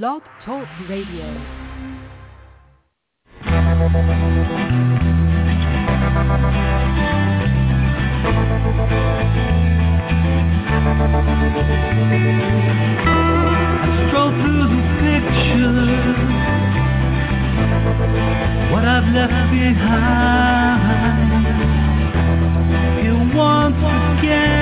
Blog Talk Radio. Stroll through the pictures, what I've left behind. Here once again.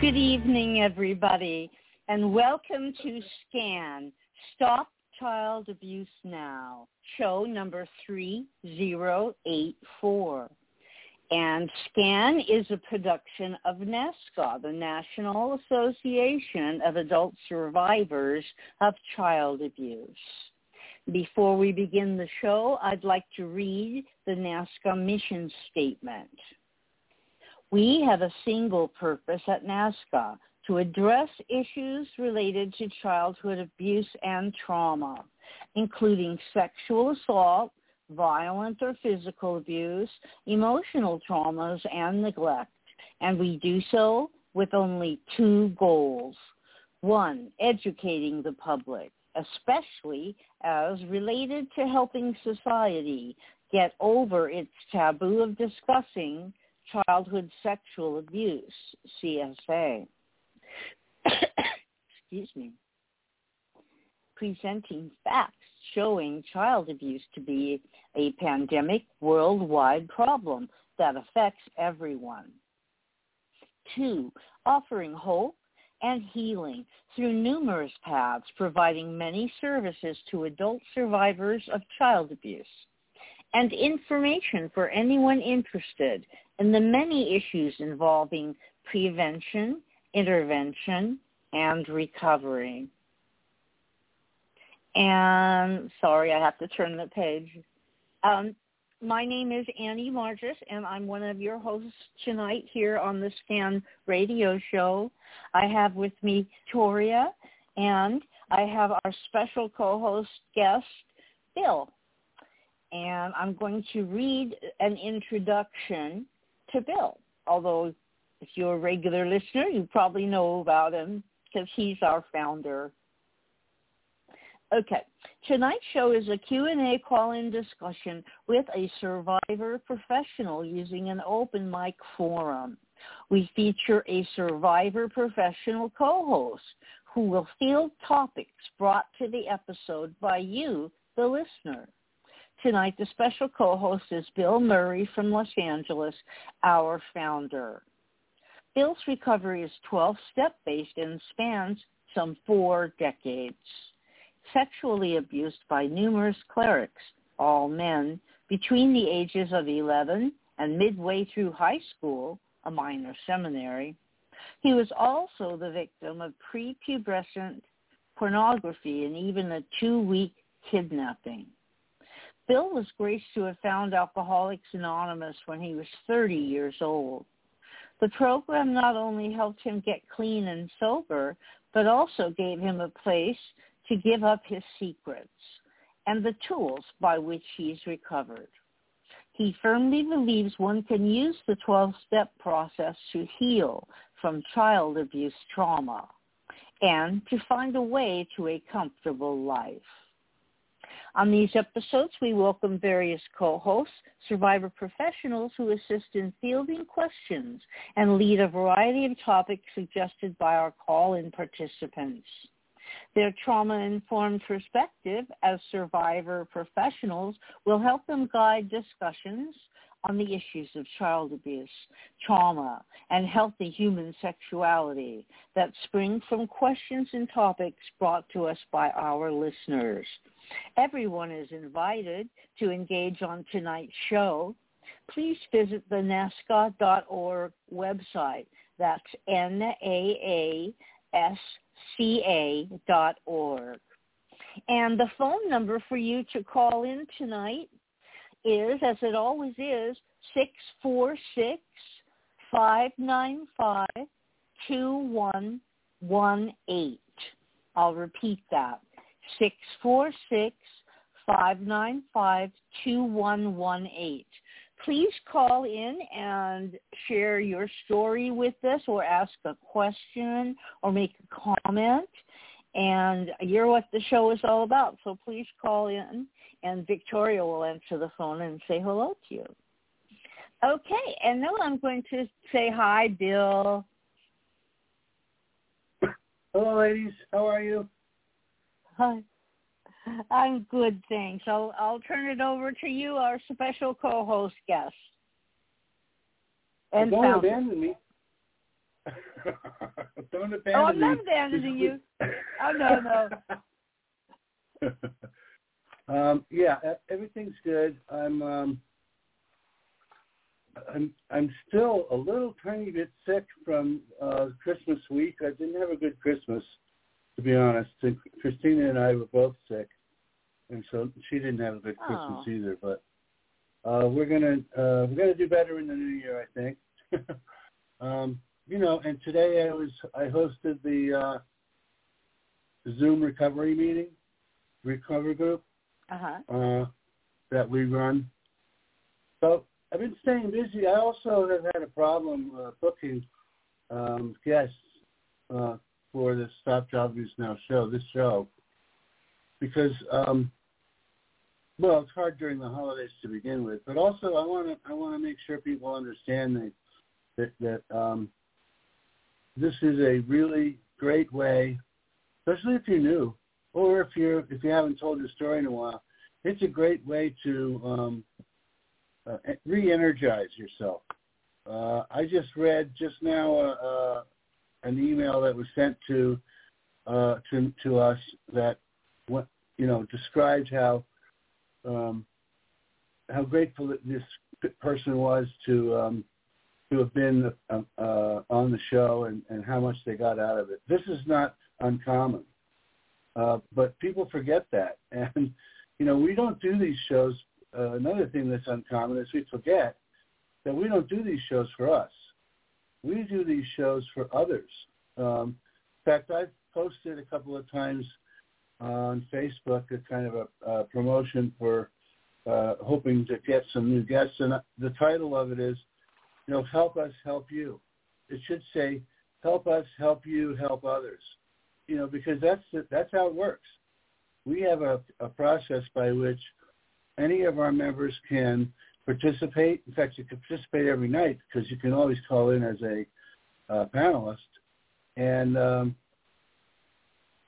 Good evening, everybody, and welcome to SCAN, Stop Child Abuse Now, show number 3084. And SCAN is a production of NAASCA, the National Association of Adult Survivors of Child Abuse. Before we begin the show, I'd like to read the NAASCA mission statement. We have a single purpose at NAASCA to address issues related to childhood abuse and trauma, including sexual assault, violent or physical abuse, emotional traumas, and neglect. And we do so with only two goals. One, educating the public, especially as related to helping society get over its taboo of discussing childhood sexual abuse, CSA. Excuse me. Presenting facts showing child abuse to be a pandemic worldwide problem that affects everyone. Two, offering hope and healing through numerous paths, providing many services to adult survivors of child abuse and information for anyone interested in the many issues involving prevention, intervention, and recovery. And sorry, I have to turn the page. Um, my name is Annie Margis, and I'm one of your hosts tonight here on the Scan Radio Show. I have with me Toria, and I have our special co-host guest, Bill. And I'm going to read an introduction to Bill, although if you're a regular listener, you probably know about him because he's our founder. Okay, tonight's show is a Q&A call-in discussion with a survivor professional using an open mic forum. We feature a survivor professional co-host who will field topics brought to the episode by you, the listener. Tonight, the special co-host is Bill Murray from Los Angeles, our founder. Bill's recovery is 12-step based and spans some four decades. Sexually abused by numerous clerics, all men, between the ages of 11 and midway through high school, a minor seminary. He was also the victim of prepubescent pornography and even a two-week kidnapping. Bill was graced to have found Alcoholics Anonymous when he was 30 years old. The program not only helped him get clean and sober, but also gave him a place to give up his secrets and the tools by which he's recovered. He firmly believes one can use the 12-step process to heal from child abuse trauma and to find a way to a comfortable life. On these episodes, we welcome various co-hosts, survivor professionals who assist in fielding questions and lead a variety of topics suggested by our call-in participants. Their trauma-informed perspective as survivor professionals will help them guide discussions on the issues of child abuse, trauma, and healthy human sexuality that spring from questions and topics brought to us by our listeners. Everyone is invited to engage on tonight's show. Please visit the NAASCA.org website. That's N-A-A-S-C-A dot org. And the phone number for you to call in tonight is, as it always is, six four six five nine five two one one eight. I'll repeat that. Six four six five nine five two one one eight. Please call in and share your story with us or ask a question or make a comment. And you're what the show is all about. So please call in and Victoria will answer the phone and say hello to you. Okay, and now I'm going to say hi, Bill. Hello, ladies. How are you? Hi. I'm good, thanks. I'll I'll turn it over to you, our special co-host guest. And don't founder. abandon me. don't abandon oh, I'm not abandoning you. oh no, no. Um, yeah, everything's good. I'm um, I'm I'm still a little tiny bit sick from uh, Christmas week. I didn't have a good Christmas, to be honest. And Christina and I were both sick, and so she didn't have a good Christmas oh. either. But uh, we're gonna uh, we're gonna do better in the new year, I think. um, you know, and today I was I hosted the uh, Zoom recovery meeting, recovery group uh-huh. uh, that we run. So I've been staying busy. I also have had a problem uh, booking um, guests uh, for the Stop Child Abuse Now show, this show, because um, well, it's hard during the holidays to begin with, but also I want to I want to make sure people understand that that, that um, this is a really great way, especially if you're new, or if you're if you haven't told your story in a while, it's a great way to um, uh, re-energize yourself. Uh, I just read just now uh, uh, an email that was sent to uh, to to us that what you know describes how um, how grateful this person was to um, to have been uh, uh, on the show and, and how much they got out of it. This is not uncommon. Uh, but people forget that. And, you know, we don't do these shows. Uh, another thing that's uncommon is we forget that we don't do these shows for us. We do these shows for others. Um, in fact, I've posted a couple of times on Facebook a kind of a, a promotion for uh, hoping to get some new guests. And the title of it is, you know, help us help you. It should say, help us help you help others you know, because that's that's how it works. We have a, a process by which any of our members can participate. In fact, you can participate every night because you can always call in as a uh, panelist, and um,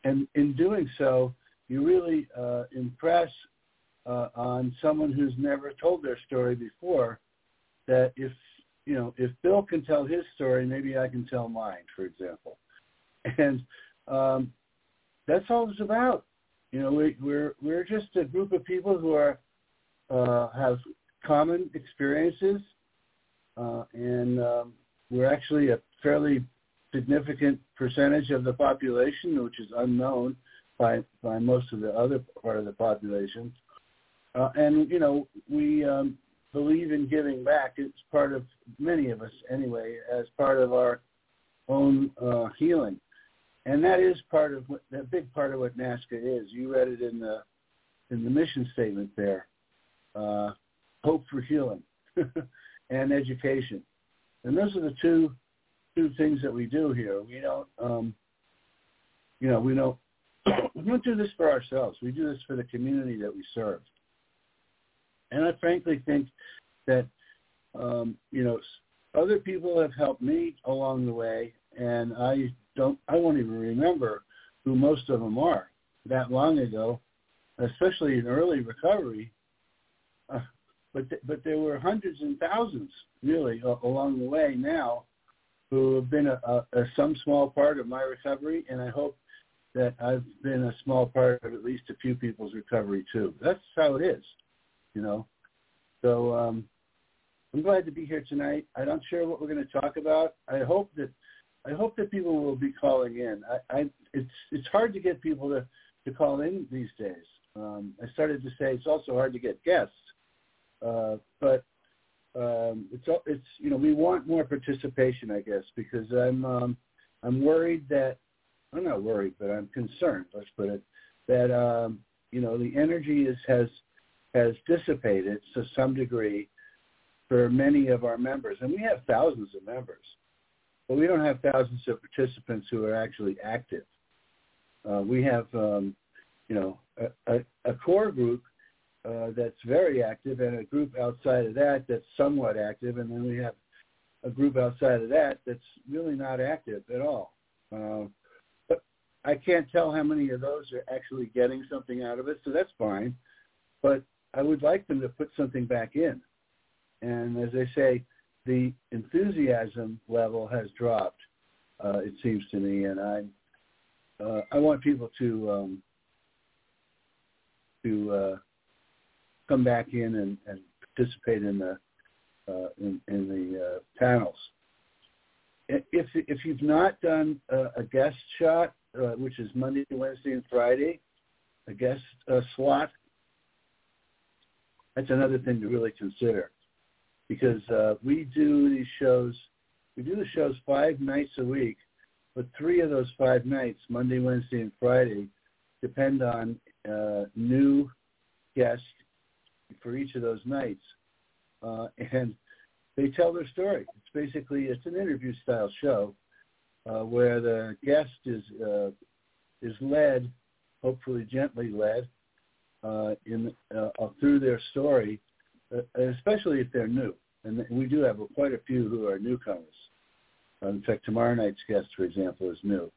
and in doing so, you really uh, impress uh, on someone who's never told their story before that if you know if Bill can tell his story, maybe I can tell mine, for example. And um, that's all it's about. You know, we, we're we're just a group of people who are uh, have common experiences, uh, and um, we're actually a fairly significant percentage of the population, which is unknown by by most of the other part of the population. Uh, and you know, we um, believe in giving back. It's part of many of us, anyway, as part of our own uh, healing and that is part of what that big part of what NAASCA is. You read it in the in the mission statement there. Uh, hope for healing and education, and those are the two two things that we do here. We don't, um, you know, we don't we don't do this for ourselves. We do this for the community that we serve. And I frankly think that um, you know other people have helped me along the way, and I don't I won't even remember who most of them are that long ago, especially in early recovery. But th- but there were hundreds and thousands really uh, along the way now who have been a, a, a some small part of my recovery, and I hope that I've been a small part of at least a few people's recovery too. That's how it is, you know. So um, I'm glad to be here tonight. I'm not sure what we're going to talk about. I hope that I hope that people will be calling in. I, I it's it's hard to get people to to call in these days. Um, I started to say it's also hard to get guests, uh, but um, it's it's you know we want more participation, I guess, because I'm um, I'm worried that I'm not worried, but I'm concerned. Let's put it that um, you know the energy is has has dissipated to some degree for many of our members, and we have thousands of members, but we don't have thousands of participants who are actually active. Uh, we have um, you know a, a, a core group uh, that's very active and a group outside of that that's somewhat active, and then we have a group outside of that that's really not active at all. Uh, but I can't tell how many of those are actually getting something out of it, so that's fine. But I would like them to put something back in. And as I say, the enthusiasm level has dropped, uh, it seems to me, and I uh, I want people to um, to uh, come back in and, and participate in the uh, in, in the uh, panels. If if you've not done a, a guest shot, uh, which is Monday, Wednesday, and Friday, a guest uh, slot, that's another thing to really consider, because uh, we do these shows. We do the shows five nights a week, but three of those five nights, Monday, Wednesday, and Friday, depend on uh, new guests for each of those nights, uh, and they tell their story. It's basically it's an interview style show uh, where the guest is uh, is led, hopefully gently led, uh, in uh, through their story, uh, especially if they're new. And we do have quite a few who are newcomers. In fact, tomorrow night's guest, for example, is new.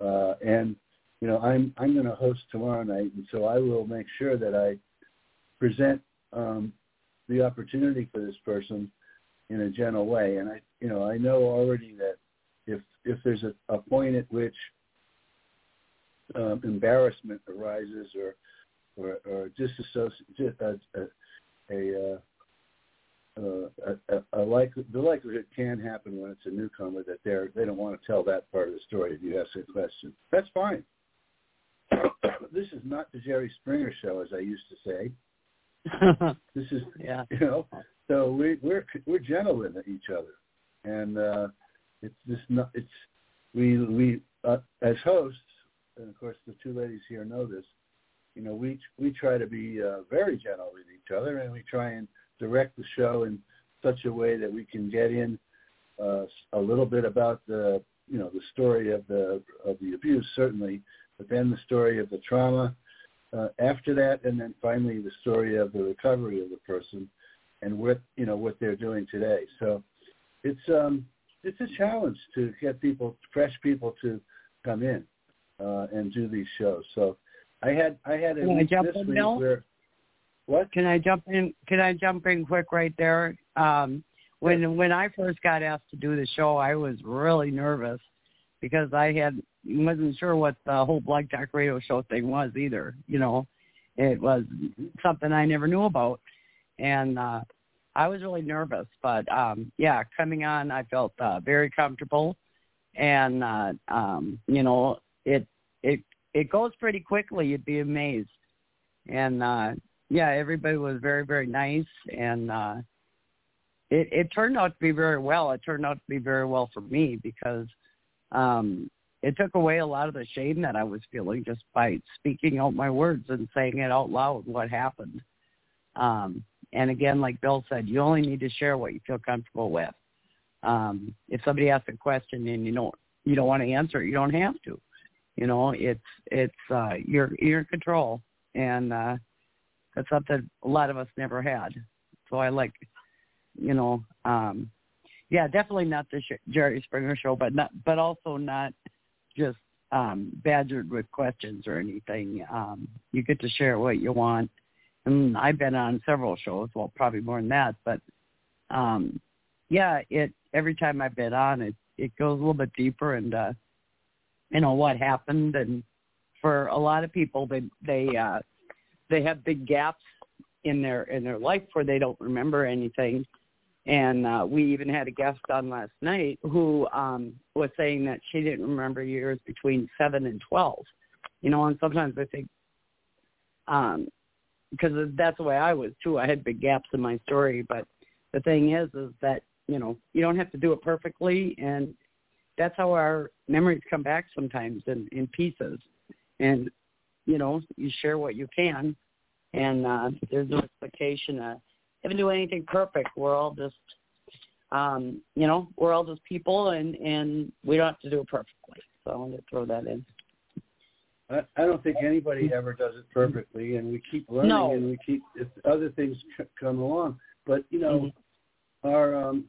Uh, and you know, I'm I'm going to host tomorrow night, and so I will make sure that I present um, the opportunity for this person in a gentle way. And I, you know, I know already that if if there's a, a point at which um, embarrassment arises or or, or disassociate a, a, a, uh, a, a like the likelihood can happen when it's a newcomer that they're they don't want to tell that part of the story if you ask a question. That's fine. this is not the Jerry Springer show, as I used to say. this is yeah. you know so we we're we're gentle with each other and uh it's just not it's we we uh, as hosts and of course the two ladies here know this you know we we try to be uh, very gentle with each other and we try and direct the show in such a way that we can get in uh a little bit about the you know the story of the of the abuse certainly but then the story of the trauma uh, after that, and then finally the story of the recovery of the person and what you know what they're doing today. So it's um, it's a challenge to get people, fresh people, to come in uh, and do these shows. So I had I had a Can week I jump this in, week Bill? where what? Can I jump in? Can I jump in quick right there? Um, when when I first got asked to do the show, I was really nervous because I had wasn't sure what the whole Blog Talk Radio show thing was either. You know, it was something I never knew about, and uh, I was really nervous. But um, yeah, coming on, I felt uh, very comfortable, and uh, um, you know, it it it goes pretty quickly. You'd be amazed, and uh, yeah, everybody was very very nice, and uh, it it turned out to be very well. It turned out to be very well for me because um, it took away a lot of the shame that I was feeling just by speaking out my words and saying it out loud what happened. Um, and again, like Bill said, you only need to share what you feel comfortable with. Um, if somebody asks a question and you don't you don't want to answer, it, you don't have to. You know, it's it's uh, you're you're in control, and uh, that's something a lot of us never had. So I like, you know, um, yeah, definitely not the Jerry Springer show, but not, but also not just um, badgered with questions or anything. Um, you get to share what you want, and I've been on several shows, well, probably more than that, but um, yeah, it every time I've been on, it it goes a little bit deeper and uh, you know what happened, and for a lot of people, they they uh, they have big gaps in their in their life where they don't remember anything. And uh, we even had a guest on last night who um, was saying that she didn't remember years between seven and twelve. You know, and sometimes I think um, because that's the way I was too. I had big gaps in my story, but the thing is, is that you know you don't have to do it perfectly, and that's how our memories come back sometimes in in pieces, and you know you share what you can, and uh, there's no expectation of do anything perfect. We're all just um, you know, we're all just people and, and we don't have to do it perfectly. So I wanted to throw that in. I, I don't think anybody ever does it perfectly, and we keep learning, No. and we keep if other things c- come along. But you know, Mm-hmm. our um,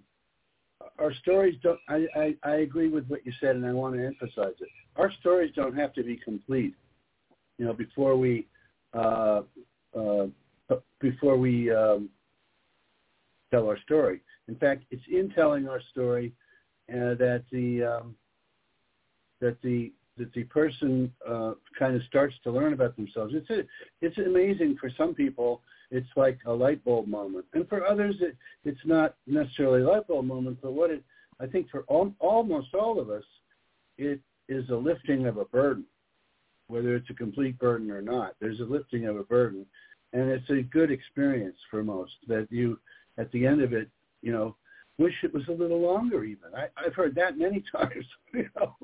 our stories don't. I, I I agree with what you said, and I want to emphasize it. Our stories don't have to be complete. You know, before we uh, uh, before we um, tell our story. In fact, it's in telling our story uh, that the um, that the that the person uh, kind of starts to learn about themselves. It's a, it's amazing for some people. It's like a light bulb moment, and for others, it, it's not necessarily a light bulb moment. But what it, I think, for al- almost all of us, it is a lifting of a burden, whether it's a complete burden or not. There's a lifting of a burden, and it's a good experience for most. That you, at the end of it, you know, wish it was a little longer. Even I, I've heard that many times. You know,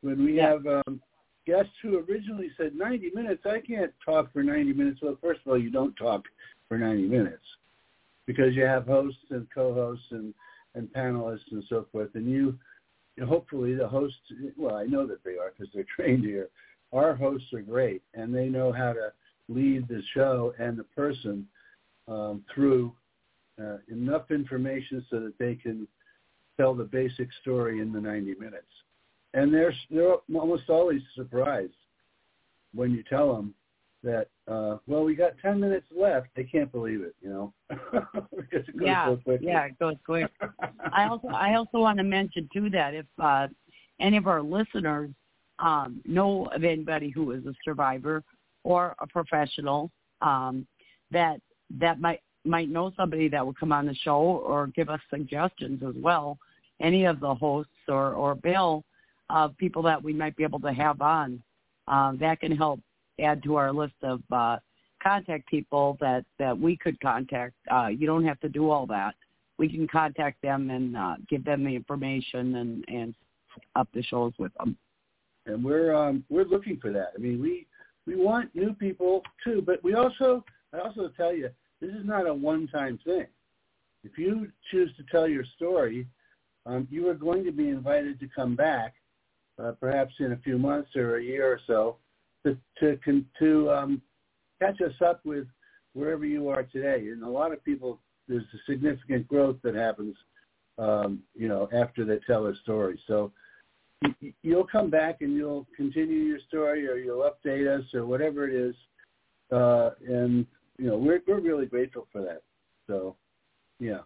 when we Yeah. have um, guests who originally said 90 minutes, I can't talk for 90 minutes. Well, first of all, you don't talk for 90 minutes because you have hosts and co-hosts and and panelists and so forth, and you. Hopefully, the hosts. Well, I know that they are because they're trained here. Our hosts are great, and they know how to lead the show and the person um, through uh, enough information so that they can tell the basic story in the 90 minutes. And they're they're almost always surprised when you tell them that, uh, well, we got 10 minutes left. They can't believe it, you know, because it goes yeah, so quickly. yeah, it goes quick. I also I also want to mention too that if uh, any of our listeners um, know of anybody who is a survivor or a professional um, that that might might know somebody that would come on the show or give us suggestions as well. Any of the hosts or or Bill of people that we might be able to have on um, that can help add to our list of uh, contact people that that we could contact. Uh, you don't have to do all that. We can contact them and uh, give them the information and and up the shows with them. and we're um, we're looking for that. I mean, we we want new people too, but we also I also tell you this is not a one-time thing. If you choose to tell your story, um, you are going to be invited to come back, uh, perhaps in a few months or a year or so, to to to um, catch us up with wherever you are today. And a lot of people, there's a significant growth that happens, um, you know, after they tell their story. So you'll come back and you'll continue your story or you'll update us or whatever it is. Uh, and, you know, we're, we're really grateful for that. So, yeah.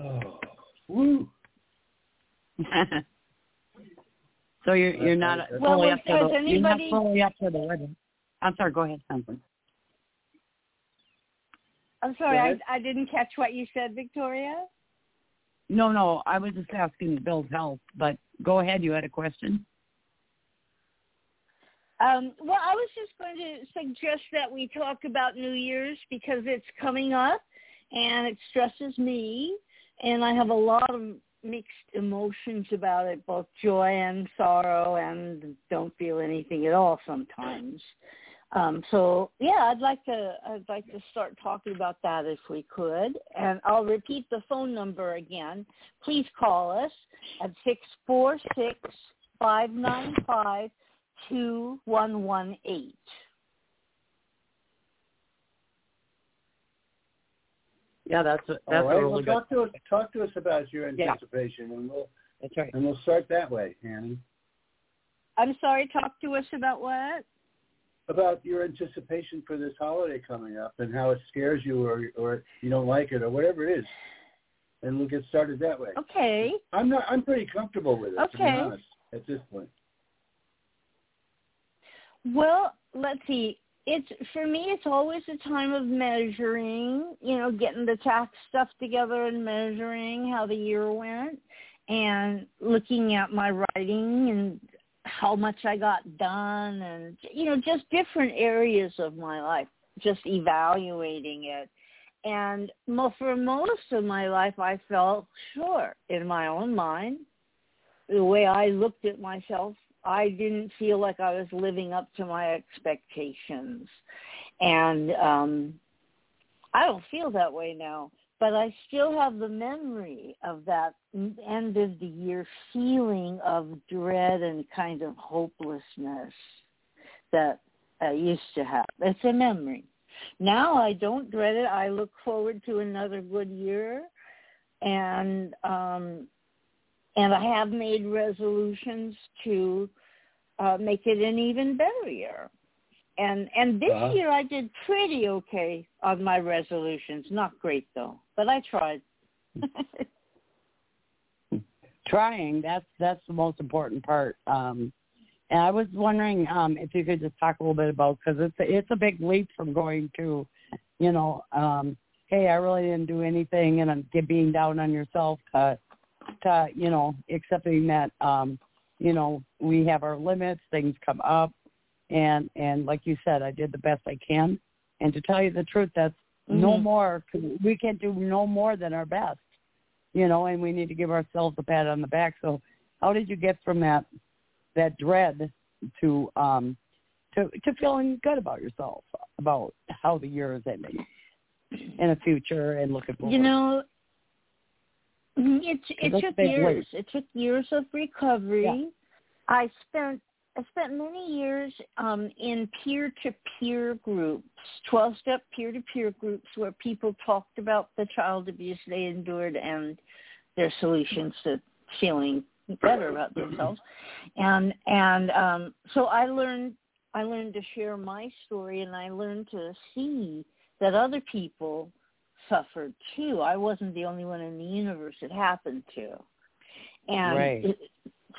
Oh, woo. so you're you're not Uh, Well, fully up to has the you're not fully up to the wedding. I'm sorry. Go ahead. Hon. I'm sorry, I. I didn't catch what you said, Victoria. No, no. I was just asking Bill's help, but go ahead. You had a question. Um, well, I was just going to suggest that we talk about New Year's because it's coming up and it stresses me and I have a lot of mixed emotions about it, both joy and sorrow and don't feel anything at all sometimes. Um, so yeah, I'd like to I'd like to start talking about that if we could. And I'll repeat the phone number again. Please call us at six four six five nine five 2118. Yeah, that's a, that's All a right. really Well, good. talk to us. Talk to us about your Yeah. anticipation, and we'll That's right. and we'll start that way, Annie. I'm sorry. Talk to us about what? About your anticipation for this holiday coming up and how it scares you or or you don't like it or whatever it is, and we'll get started that way. Okay. I'm not. I'm pretty comfortable with it. To be Okay. honest, at this point. Well, let's see. It's for me. It's always a time of measuring. You know, getting the tax stuff together and measuring how the year went, and looking at my writing and how much I got done, and you know, just different areas of my life. Just evaluating it. And for most of my life, I felt sure in my own mind. The way I looked at myself, I didn't feel like I was living up to my expectations. And um I don't feel that way now, but I still have the memory of that end of the year feeling of dread and kind of hopelessness that I used to have. It's a memory. Now I don't dread it. I look forward to another good year and um and I have made resolutions to uh, make it an even better year. And and this Uh-huh. year I did pretty okay on my resolutions. Not great though, but I tried. trying that's that's the most important part um and i was wondering um if you could just talk a little bit about because it's a, it's a big leap from going to you know um hey i really didn't do anything and i'm get being down on yourself to to you know accepting that um you know we have our limits things come up and and like you said i did the best i can and to tell you the truth that's no Mhm. more we can do no more than our best you know, and we need to give ourselves a pat on the back. So, how did you get from that that dread to um to to feeling good about yourself about how the year is ending in the future and looking forward? You know, it it took years. It took years of recovery. Yeah. I spent I spent many years um, in peer-to-peer groups, 12-step peer-to-peer groups where people talked about the child abuse they endured and their solutions to feeling better about themselves. And and um, so I learned I learned to share my story and I learned to see that other people suffered too. I wasn't the only one in the universe it happened to. And Right. it,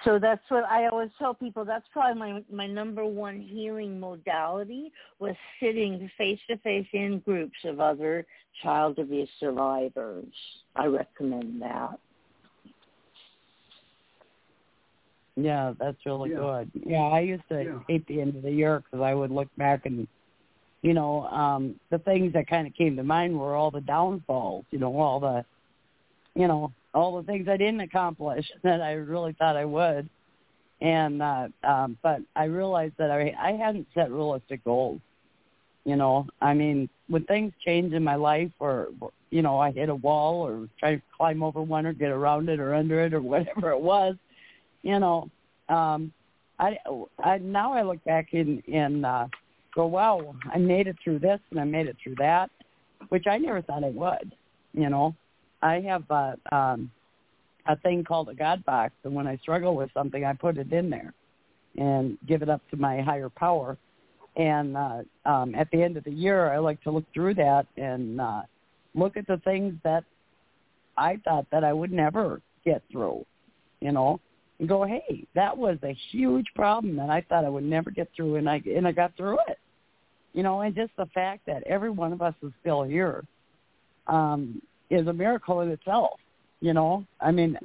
so that's what I always tell people. That's probably my my number one healing modality was sitting face to face in groups of other child abuse survivors. I recommend that. Yeah, that's really Yeah. good. Yeah, I used to Yeah. hate the end of the year because I would look back and, you know, um the things that kind of came to mind were all the downfalls. You know, all the, you know, all the things I didn't accomplish that I really thought I would, and uh um but I realized that I I hadn't set realistic goals. You know, I mean, when things change in my life, or you know, I hit a wall or try to climb over one or get around it or under it or whatever it was, you know, um, I, I now I look back in in uh, go, wow, I made it through this and I made it through that, which I never thought I would. You know, I have a um, a thing called a God box, and when I struggle with something, I put it in there and give it up to my higher power. And uh, um, at the end of the year, I like to look through that and uh, look at the things that I thought that I would never get through. You know, and go, hey, that was a huge problem that I thought I would never get through, and I and I got through it. You know, and just the fact that every one of us is still here um, is a miracle in itself. You know, I mean,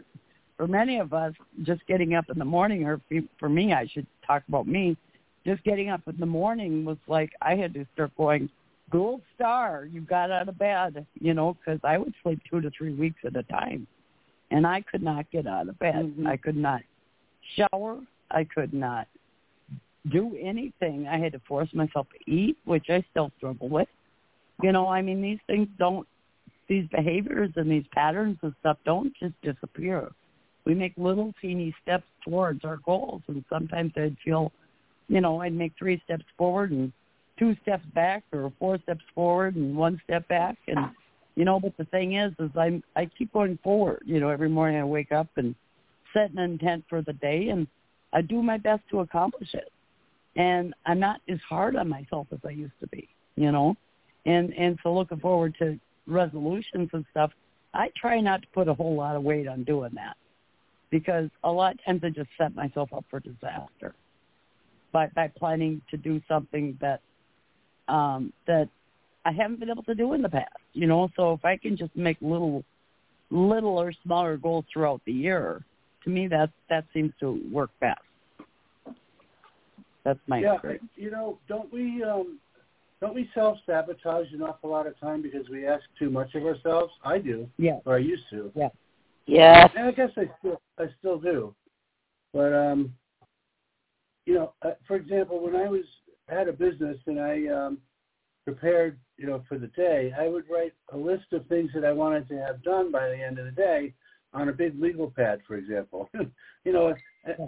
for many of us, just getting up in the morning, or for- me, I should talk about me. Just getting up in the morning was like I had to start going, gold star, you got out of bed, you know, because I would sleep two to three weeks at a time and I could not get out of bed. Mhm. I could not shower. I could not do anything. I had to force myself to eat, which I still struggle with. You know, I mean, these things don't, these behaviors and these patterns and stuff don't just disappear. We make little teeny steps towards our goals, and sometimes I'd feel, you know, I'd make three steps forward and two steps back, or four steps forward and one step back, and you know but the thing is is I'm i keep going forward you know every morning i wake up and set an intent for the day and I do my best to accomplish it, and I'm not as hard on myself as I used to be. You know, and and so looking forward to resolutions and stuff. I try not to put a whole lot of weight on doing that because a lot tends to just set myself up for disaster by by planning to do something that um that I haven't been able to do in the past. You know, so if I can just make little little or smaller goals throughout the year, to me that that seems to work best. That's my yeah. experience. You know, don't we um, don't we self sabotage an awful lot of time because we ask too much of ourselves? I do, Yeah. or I used to. Yeah. Yeah. And I guess I still I still do, but um, you know, uh, for example, when I was had a business and I um, prepared, you know, for the day, I would write a list of things that I wanted to have done by the end of the day on a big legal pad, for example. you know,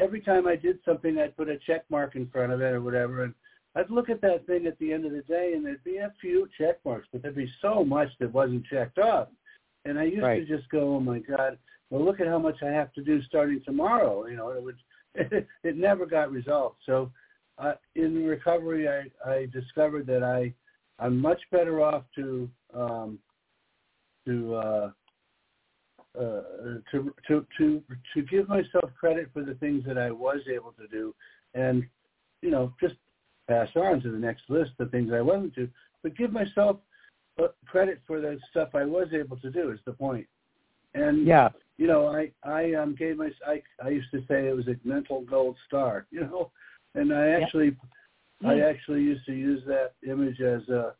every time I did something, I'd put a check mark in front of it or whatever, and I'd look at that thing at the end of the day, and there'd be a few check marks, but there'd be so much that wasn't checked off. And I used Right. to just go, "Oh my God! Well, look at how much I have to do starting tomorrow." You know, it would. it never got resolved. So, uh, in recovery, I, I discovered that I I'm much better off to um, to uh, uh, to to to to give myself credit for the things that I was able to do, and you know just pass on to the next list the things I wasn't to, but give myself uh, credit for the stuff I was able to do. Is the point? And Yeah. you know, I I um gave my I I used to say it was a mental gold star, you know, and I actually I actually used to use that image as uh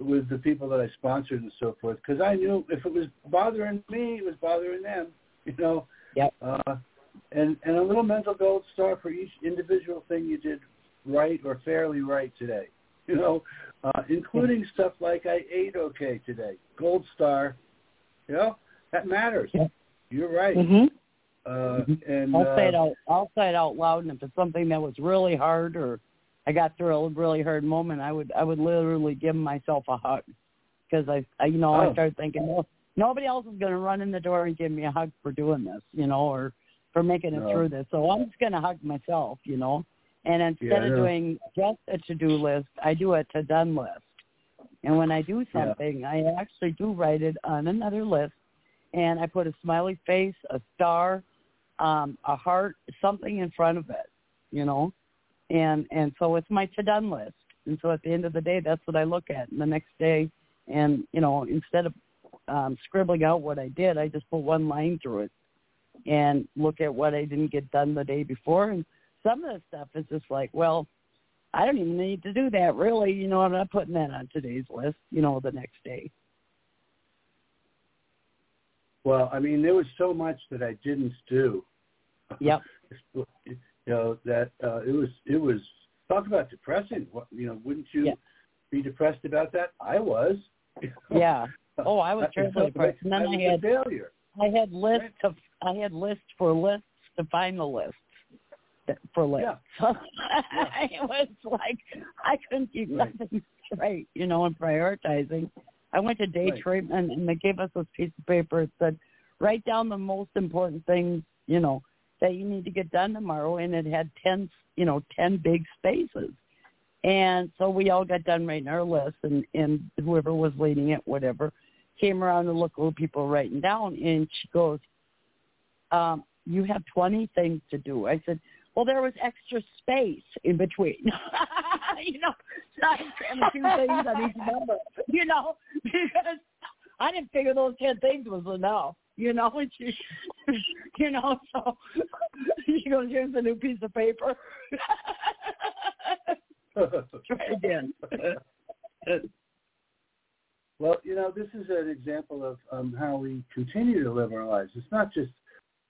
with the people that I sponsored and so forth because I knew if it was bothering me, it was bothering them, you know. Yep. Uh, and and a little mental gold star for each individual thing you did right or fairly right today, you know, uh, including stuff like I ate okay today, gold star, you know, that matters. Yep. You're right. Mhm. Uh, and I'll say uh, it out. I'll say it out loud, and if it's something that was really hard or I got through a really hard moment, I would I would literally give myself a hug because I, I you know Oh. I started thinking, well, nobody else is going to run in the door and give me a hug for doing this, you know, or for making it No. through this. So I'm just going to hug myself, you know. And instead Yeah, of doing just a to-do list, I do a to-done list. And when I do Yeah. something, I actually do write it on another list, and I put a smiley face, a star, um, a heart, something in front of it, you know, and and so it's my to done list. And so at the end of the day, that's what I look at. And the next day, and you know, instead of um, scribbling out what I did, I just put one line through it and look at what I didn't get done the day before. And some of the stuff is just like, well, I don't even need to do that really. You know, I'm not putting that on today's list. You know, the next day. Well, I mean, there was so much that I didn't do. Yep. you know that uh, it was it was talk about depressing. What you know, wouldn't you Yeah. be depressed about that? I was. Yeah. Oh, I was terribly depressed. And then I I had failure. I had lists of I had lists for lists to find the lists for lists. Yeah. So it was like I couldn't keep Right. nothing straight, you know, and prioritizing. I went to day Right. treatment and they gave us this piece of paper that said, write down the most important things, you know, that you need to get done tomorrow and it had ten you know, ten big spaces. And so we all got done writing our list and, and whoever was leading it, whatever, came around and looked at what people writing down and she goes, um, you have 20 things to do. I said, well, there was extra space in between. you know, a few things on each number, you know, because I didn't figure those 10 things was enough. You know, and she, you know, so she goes, here's a new piece of paper. Try again. well, you know, this is an example of um, how we continue to live our lives. It's not just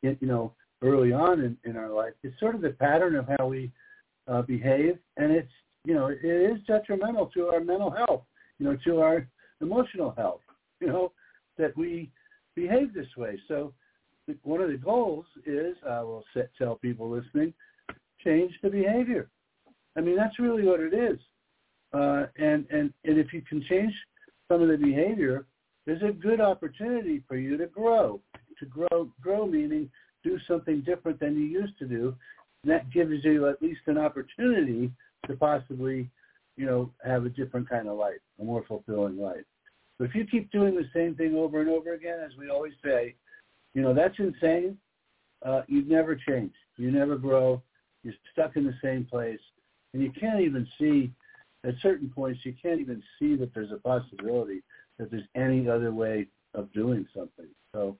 you know early on in, in our life. It's sort of the pattern of how we uh, behave, and it's you know it is detrimental to our mental health, you know, to our emotional health, you know, that we behave this way. So one of the goals is, I will set, tell people listening, change the behavior. I mean, that's really what it is. Uh, and, and, and if you can change some of the behavior, there's a good opportunity for you to grow. To grow, grow meaning do something different than you used to do, that gives you at least an opportunity to possibly, you know, have a different kind of life, a more fulfilling life. But if you keep doing the same thing over and over again, as we always say, you know, that's insane. Uh, you never change. You never grow. You're stuck in the same place. And you can't even see, at certain points, you can't even see that there's a possibility that there's any other way of doing something. So,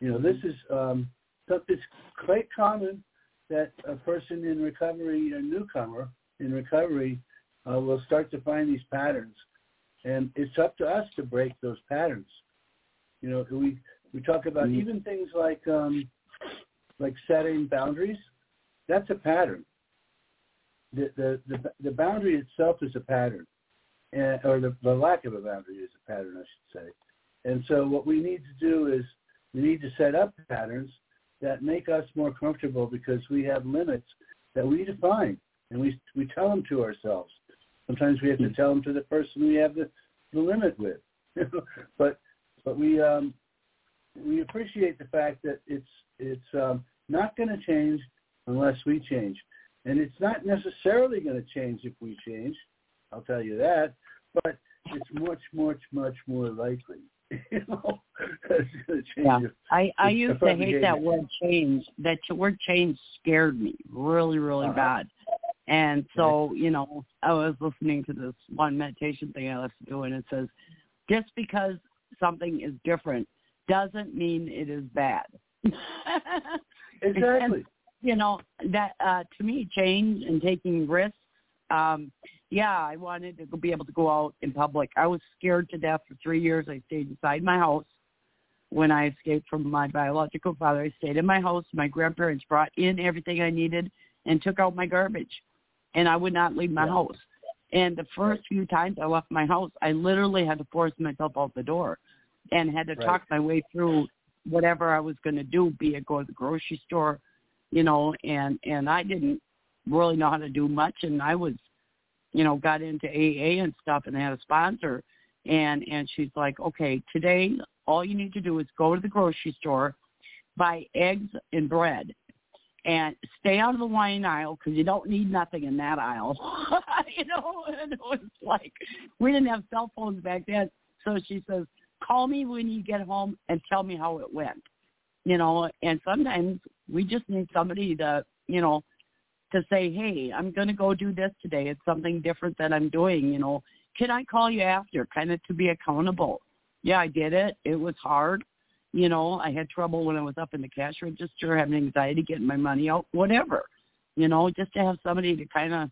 you know, this is, um, it's quite common that a person in recovery, a newcomer in recovery, uh, will start to find these patterns. And it's up to us to break those patterns. You know, we we talk about mm-hmm. even things like um, like setting boundaries. That's a pattern. The the the, the boundary itself is a pattern, and, or the, the lack of a boundary is a pattern, I should say. And so what we need to do is we need to set up patterns that make us more comfortable because we have limits that we define and we we tell them to ourselves. Sometimes we have to mm-hmm. tell them to the person we have the, the limit with. but but we um, we appreciate the fact that it's it's um, not going to change unless we change, and it's not necessarily going to change if we change. I'll tell you that, but it's much much much more likely. you know, yeah, I I used to hate that word change. That word change scared me really really uh-huh. bad. And so, you know, I was listening to this one meditation thing I to, and it says, just because something is different doesn't mean it is bad. exactly. And, you know that uh to me, change and taking risks. Um, yeah, I wanted to be able to go out in public. I was scared to death for three years. I stayed inside my house. When I escaped from my biological father, I stayed in my house. My grandparents brought in everything I needed and took out my garbage, and I would not leave my yeah. house. And the first few times I left my house, I literally had to force myself out the door and had to right. talk my way through whatever I was going to do, be it go to the grocery store, you know, and and I didn't really know how to do much, and I was, you know, got into AA and stuff, and I had a sponsor, and and she's like, okay, today all you need to do is go to the grocery store, buy eggs and bread, and stay out of the wine aisle because you don't need nothing in that aisle. you know, and it was like we didn't have cell phones back then. So she says, call me when you get home and tell me how it went. You know, and sometimes we just need somebody to, you know, to say, hey, I'm going to go do this today. It's something different that I'm doing. You know, can I call you after? Kind of to be accountable. Yeah, I did it. It was hard. You know, I had trouble when I was up in the cash register, having anxiety getting my money out, whatever. You know, just to have somebody to kind of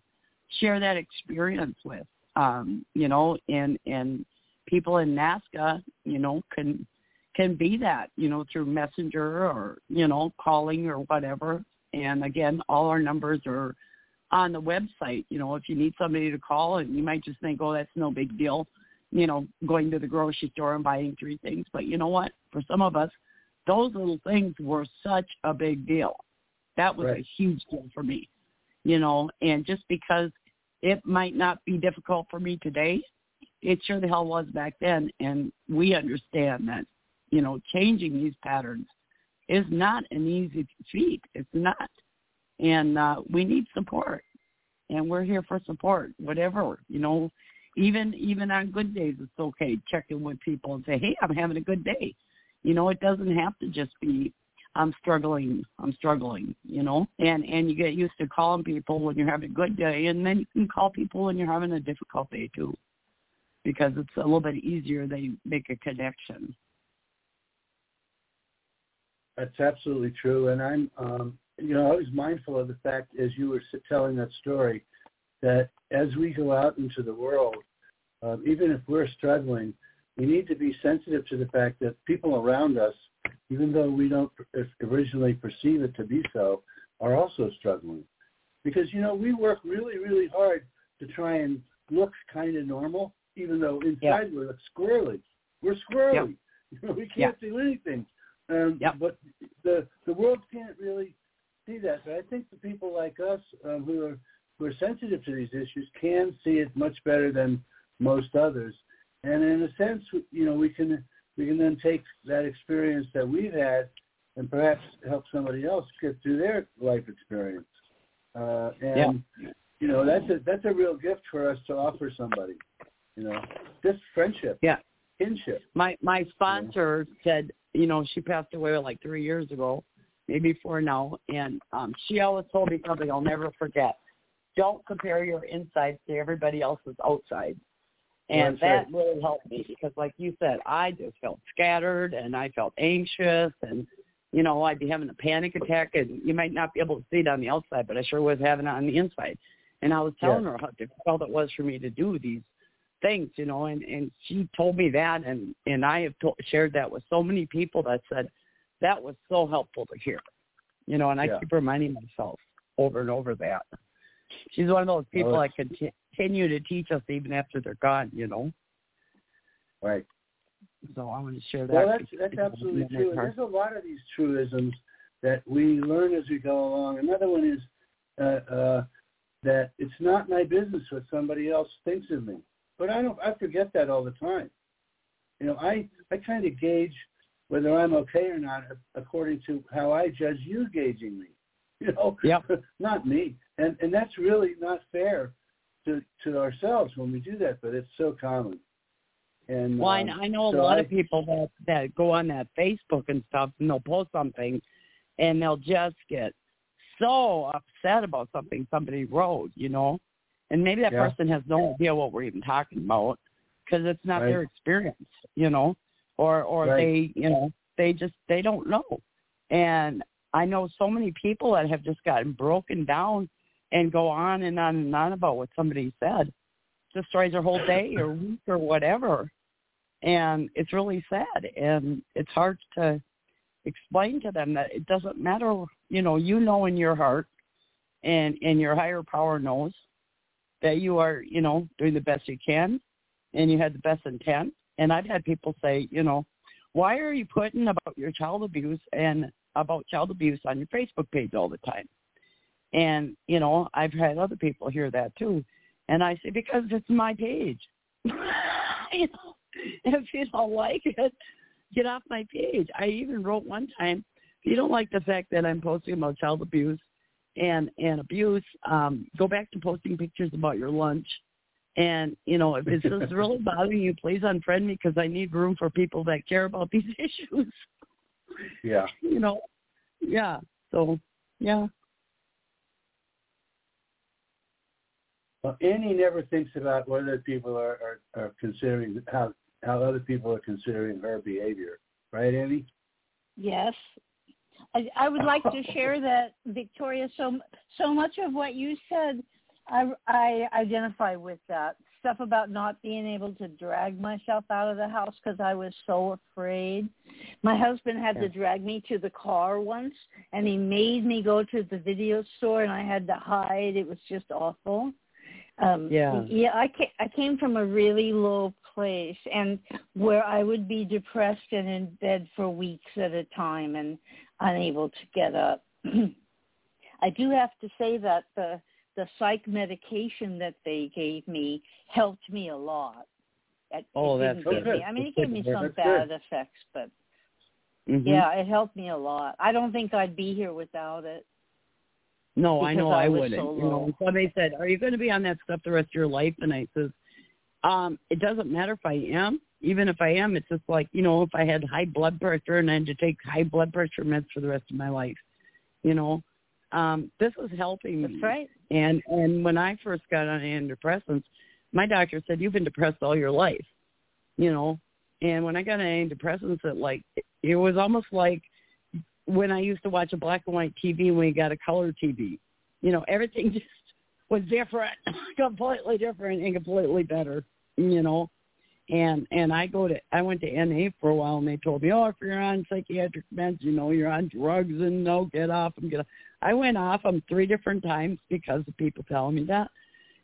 share that experience with. Um, you know, and and people in NAASCA, you know, can can be that, you know, through messenger or, you know, calling or whatever. And again, all our numbers are on the website. You know, if you need somebody to call and you might just think, oh, that's no big deal, you know, going to the grocery store and buying three things. But you know what? For some of us, those little things were such a big deal. That was right. a huge deal for me, you know, and just because it might not be difficult for me today, it sure the hell was back then. And we understand that, you know, changing these patterns is not an easy feat. It's not. And uh, we need support. And we're here for support, whatever, you know, even even on good days it's okay checking with people and say, Hey, I'm having a good day. You know, it doesn't have to just be I'm struggling, I'm struggling, you know, and and you get used to calling people when you're having a good day, and then you can call people when you're having a difficult day too because it's a little bit easier. They make a connection. That's absolutely true, and I'm, um, you know, I was mindful of the fact as you were telling that story that as we go out into the world, um, even if we're struggling, we need to be sensitive to the fact that people around us, even though we don't originally perceive it to be so, are also struggling. Because, you know, we work really, really hard to try and look kind of normal even though inside yeah. we're squirrely. We're squirrely. Yep. we can't do anything. Um, yep. But the the world can't really see that. But I think the people like us um, who are who are sensitive to these issues can see it much better than most others. And in a sense, you know, we can we can then take that experience that we've had and perhaps help somebody else get through their life experience. Uh, and you know that's a that's a real gift for us to offer somebody. You know, just friendship, Yeah. kinship. My my sponsor said, you know, she passed away like three years ago, maybe four now, and um she always told me something I'll never forget. Don't compare your insides to everybody else's outside. And That's that really helped me because like you said, I just felt scattered and I felt anxious and you know, I'd be having a panic attack and you might not be able to see it on the outside, but I sure was having it on the inside. And I was telling her how difficult it was for me to do these things, you know, and and she told me that, and and I have to, shared that with so many people that said that was so helpful to hear, you know, and I Yeah. keep reminding myself over and over that she's one of those people Well, that conti- continue to teach us even after they're gone, you know. Right. So I want to share that. Well, that's that's absolutely true. And there's a lot of these truisms that we learn as we go along. Another one is uh, uh, that it's not my business what somebody else thinks of me. But I don't. I forget that all the time. You know, I I kind of gauge whether I'm okay or not according to how I judge you gauging me. You know, Yep. not me. And and that's really not fair to to ourselves when we do that. But it's so common. And Well, I, um, I know a so lot I- of people that that go on that Facebook and stuff, and they'll post something, and they'll just get so upset about something somebody wrote, you know, and maybe that Yeah. person has no idea what we're even talking about because it's not their experience, you know, or or Right. they, you know, they just they don't know, and I know so many people that have just gotten broken down and go on and on and on about what somebody said. Destroys their whole day or week or whatever. And it's really sad and it's hard to explain to them that it doesn't matter you know you know in your heart and and your higher power knows that you are you know doing the best you can and you had the best intent. And i've had people say you know why are you putting about your child abuse and about child abuse on your facebook page all the time and you know i've had other people hear that too and i say because it's my page you know if you don't like it, get off my page. I even wrote one time, if you don't like the fact that I'm posting about child abuse and and abuse, um, go back to posting pictures about your lunch. And you know, if it's just really bothering you, please unfriend me because I need room for people that care about these issues. yeah. You know, yeah. So, yeah. Well, Annie never thinks about what other people are, are, are considering how how other people are considering her behavior, right, Annie? Yes. I, I would like to share that, Victoria, so so much of what you said, I, I identify with that. Stuff about not being able to drag myself out of the house because I was so afraid. My husband had to drag me to the car once, and he made me go to the video store, and I had to hide. It was just awful. Um, Yeah. Yeah, I came, I came from a really low place, and where I would be depressed and in bed for weeks at a time and unable to get up. I do have to say that the the psych medication that they gave me helped me a lot. It, Oh, it that's good. me. I mean, it gave me some That's bad good. effects, but Mhm. yeah, it helped me a lot. I don't think I'd be here without it. No, I know I I wouldn't. so you know, somebody said, "Are you going to be on that stuff the rest of your life?" And I says, um, "It doesn't matter if I am. Even if I am, it's just like you know, if I had high blood pressure and I had to take high blood pressure meds for the rest of my life, you know, um, this is helping me. That's right. And and when I first got on antidepressants, my doctor said you've been depressed all your life, you know. And when I got on antidepressants, it like it was almost like when I used to watch a black and white TV when we got a color TV. You know, everything just was different, completely different and completely better. You know, and and I go to I went to NA for a while and they told me, oh, if you're on psychiatric meds, you know, you're on drugs and no, get off them, get off. I went off them three different times because of people telling me that,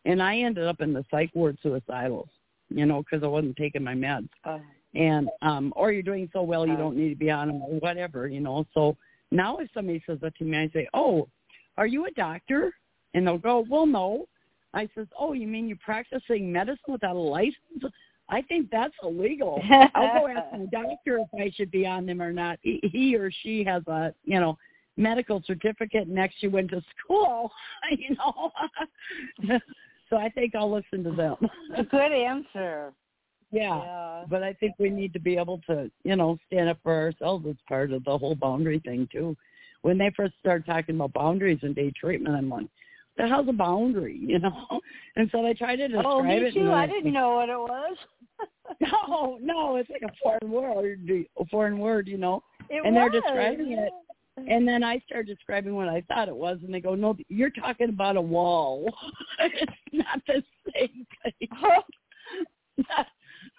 and I ended up in the psych ward suicidals, you know, because I wasn't taking my meds Uh, and um or you're doing so well you Oh. don't need to be on them or whatever you know so now if somebody says that to me i say oh are you a doctor and they'll go well no i says oh you mean you're practicing medicine without a license I think that's illegal. I'll go ask my doctor if I should be on them or not. He, he or she has a, you know, medical certificate next she went to school, you know. so I think I'll listen to them. A good answer. Yeah. Yeah. But I think we need to be able to, you know, stand up for ourselves as part of the whole boundary thing too. When they first started talking about boundaries and day treatment, I'm like, the hell's a boundary, you know? And so they tried to describe Oh, me it. too. I didn't know what it was. No, no, it's like a foreign word, a foreign word, you know. It And they're describing it. And then I start describing what I thought it was, and they go, "No, you're talking about a wall. it's not the same thing."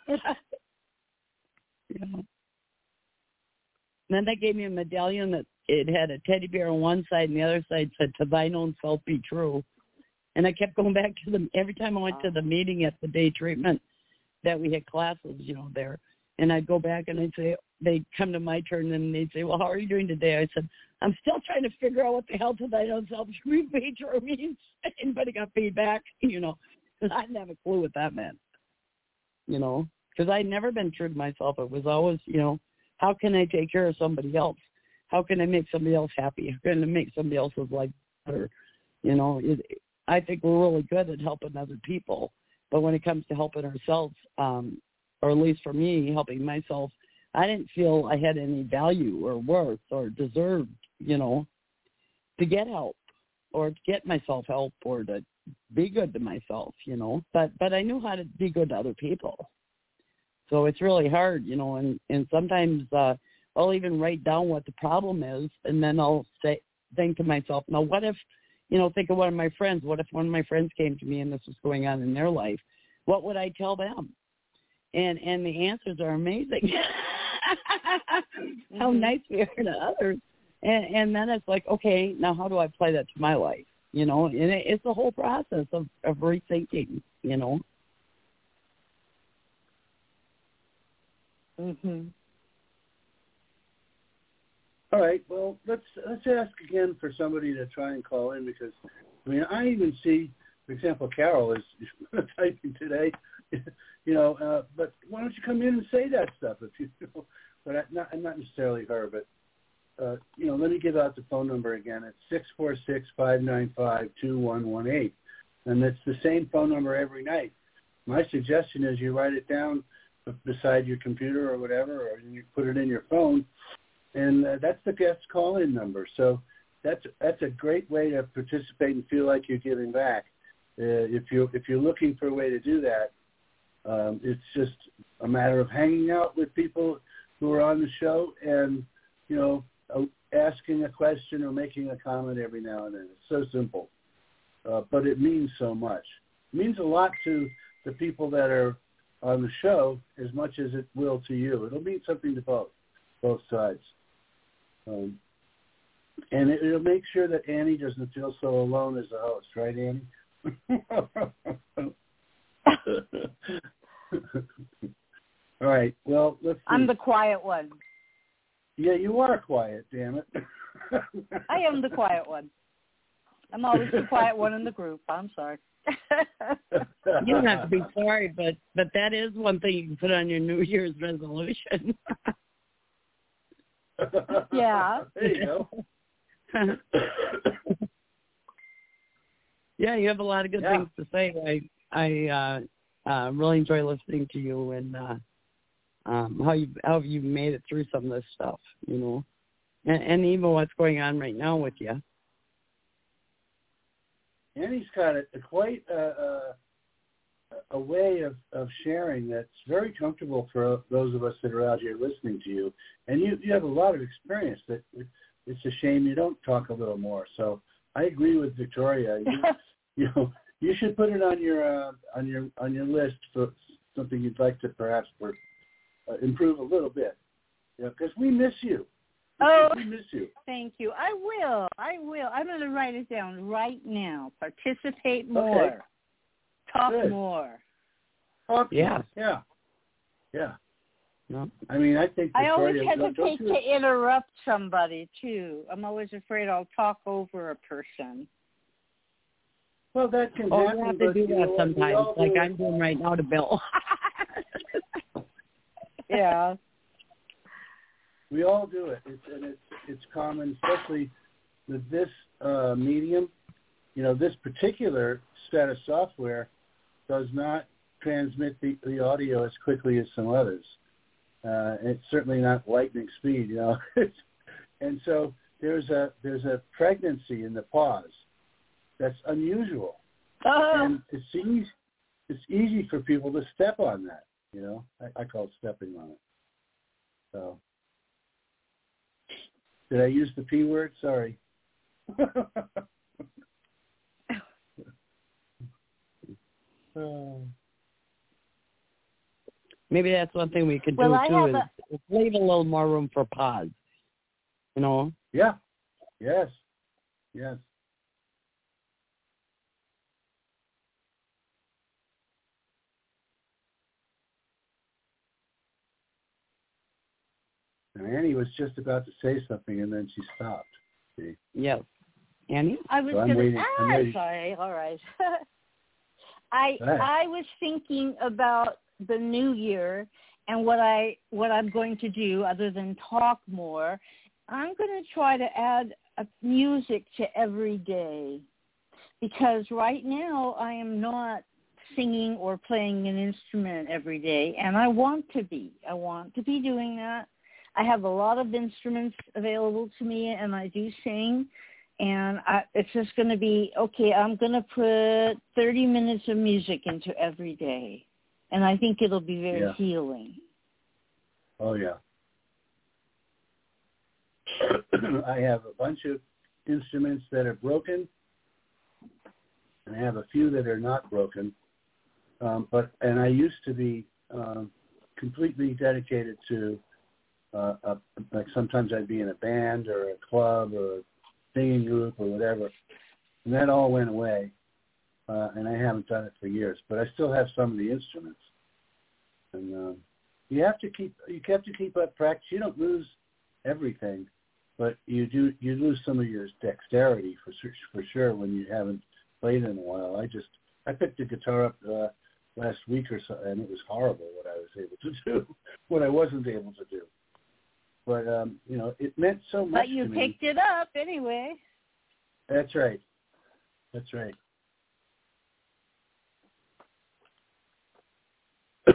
Know. Then they gave me a medallion that it had a teddy bear on one side, and the other side said, "To thine own self be true." And I kept going back to them every time I went to the meeting at the day treatment that we had classes, you know, there. And I'd go back and I'd say, they'd come to my turn and they'd say, well, how are you doing today? I said, I'm still trying to figure out what the hell to thine own self be true means. Anybody got feedback? You know, because I didn't have a clue what that meant. You know, because I'd never been true to myself. It was always, you know, how can I take care of somebody else? How can I make somebody else happy? How can I make somebody else's life better? You know, it, I think we're really good at helping other people, but when it comes to helping ourselves, um, or at least for me, helping myself, I didn't feel I had any value or worth or deserved, you know, to get help or to get myself help or to be good to myself, you know. But but I knew how to be good to other people. So it's really hard, you know, and and sometimes uh I'll even write down what the problem is and then I'll say think to myself, now what if you know, think of one of my friends. What if one of my friends came to me and this was going on in their life? What would I tell them? And and the answers are amazing. How Mhm. nice we are to others. And and then it's like, okay, now how do I apply that to my life? You know, and it, it's a whole process of of rethinking. You know. Mhm. All right. Well, let's let's ask again for somebody to try and call in because I mean I even see, for example, Carol is typing today, you know. Uh, but why don't you come in and say that stuff if you know? But I, not not necessarily her, but uh, you know. Let me give out the phone number again. It's six four six five nine five two one one eight, and it's the same phone number every night. My suggestion is you write it down beside your computer or whatever, or you put it in your phone and uh, that's the guest call-in number. So that's that's a great way to participate and feel like you're giving back. Uh, if you if you're looking for a way to do that, um, it's just a matter of hanging out with people who are on the show and you know asking a question or making a comment every now and then. It's so simple, uh, but it means so much. It means a lot to the people that are on the show as much as it will to you. It'll mean something to both both sides. Um, and it, it'll make sure that Annie doesn't feel so alone as a host, right, Annie? All right. Well, let's. See. I'm the quiet one. Yeah, you are quiet. Damn it. I am the quiet one. I'm always the quiet one in the group. I'm sorry. You don't have to be sorry, but but that is one thing you can put on your New Year's resolution. Yeah. There you go. yeah, you have a lot of good Yeah. things to say. I I uh, uh, really enjoy listening to you and uh, um, how you how you made it through some of this stuff. You know, and, and even what's going on right now with you. Annie's got a, quite a, a, a way of, of sharing that's very comfortable for those of us that are out here listening to you. And you, you have a lot of experience that it's a shame you don't talk a little more. So I agree with Victoria. You, you know, you should put it on your uh, on your on your list for something you'd like to perhaps uh, improve a little bit. Yeah, because we miss you. Oh. we miss you. Thank you. I will. I will. I'm going to write it down right now. Participate more. Okay. Talk Good. more. Talk to Yeah. us. Yeah. Yeah. No? I mean, I think I always Victoria, don't- don't hesitate you- to interrupt somebody too. I'm always afraid I'll talk over a person. Well, that can Oh, happen. you have to do that sometimes, like. I'm doing right now to Bill. yeah. We all do it. It's and it's it's common, especially with this uh, medium. You know, this particular set of software does not transmit the, the audio as quickly as some others. Uh, it's certainly not lightning speed, you know. and so there's a there's a pregnancy in the pause that's unusual, Oh. and it's easy it's easy for people to step on that. You know, I, I call it stepping on it. So, did I use the p word? Sorry. Maybe that's one thing we could Well, do I too is, a- is leave a little more room for pause. You know? yeah. Yes. Yes. Annie was just about to say something, and then she stopped. See? Yes. Annie? I was So I'm gonna. waiting- ah, I'm sorry. All right. I I was thinking about the new year and what I what I'm going to do other than talk more. I'm going to try to add a music to every day because right now I am not singing or playing an instrument every day and I want to be. I want to be doing that. I have a lot of instruments available to me and I do sing and I, it's just going to be okay. I'm going to put 30 minutes of music into every day, and I think it'll be very Yeah. healing. Oh yeah. I have a bunch of instruments that are broken, and I have a few that are not broken. Um, but and I used to be um, completely dedicated to uh, a, like sometimes I'd be in a band or a club or a singing group or whatever, and that all went away. Uh, and I haven't done it for years, but I still have some of the instruments. And um, you have to keep you have to keep up practice. You don't lose everything, but you do you lose some of your dexterity for for sure when you haven't played in a while. I just I picked the guitar up uh, last week or so, and it was horrible what I was able to do, what I wasn't able to do. But um, you know, it meant so much But you to me. picked it up anyway. That's right. That's right.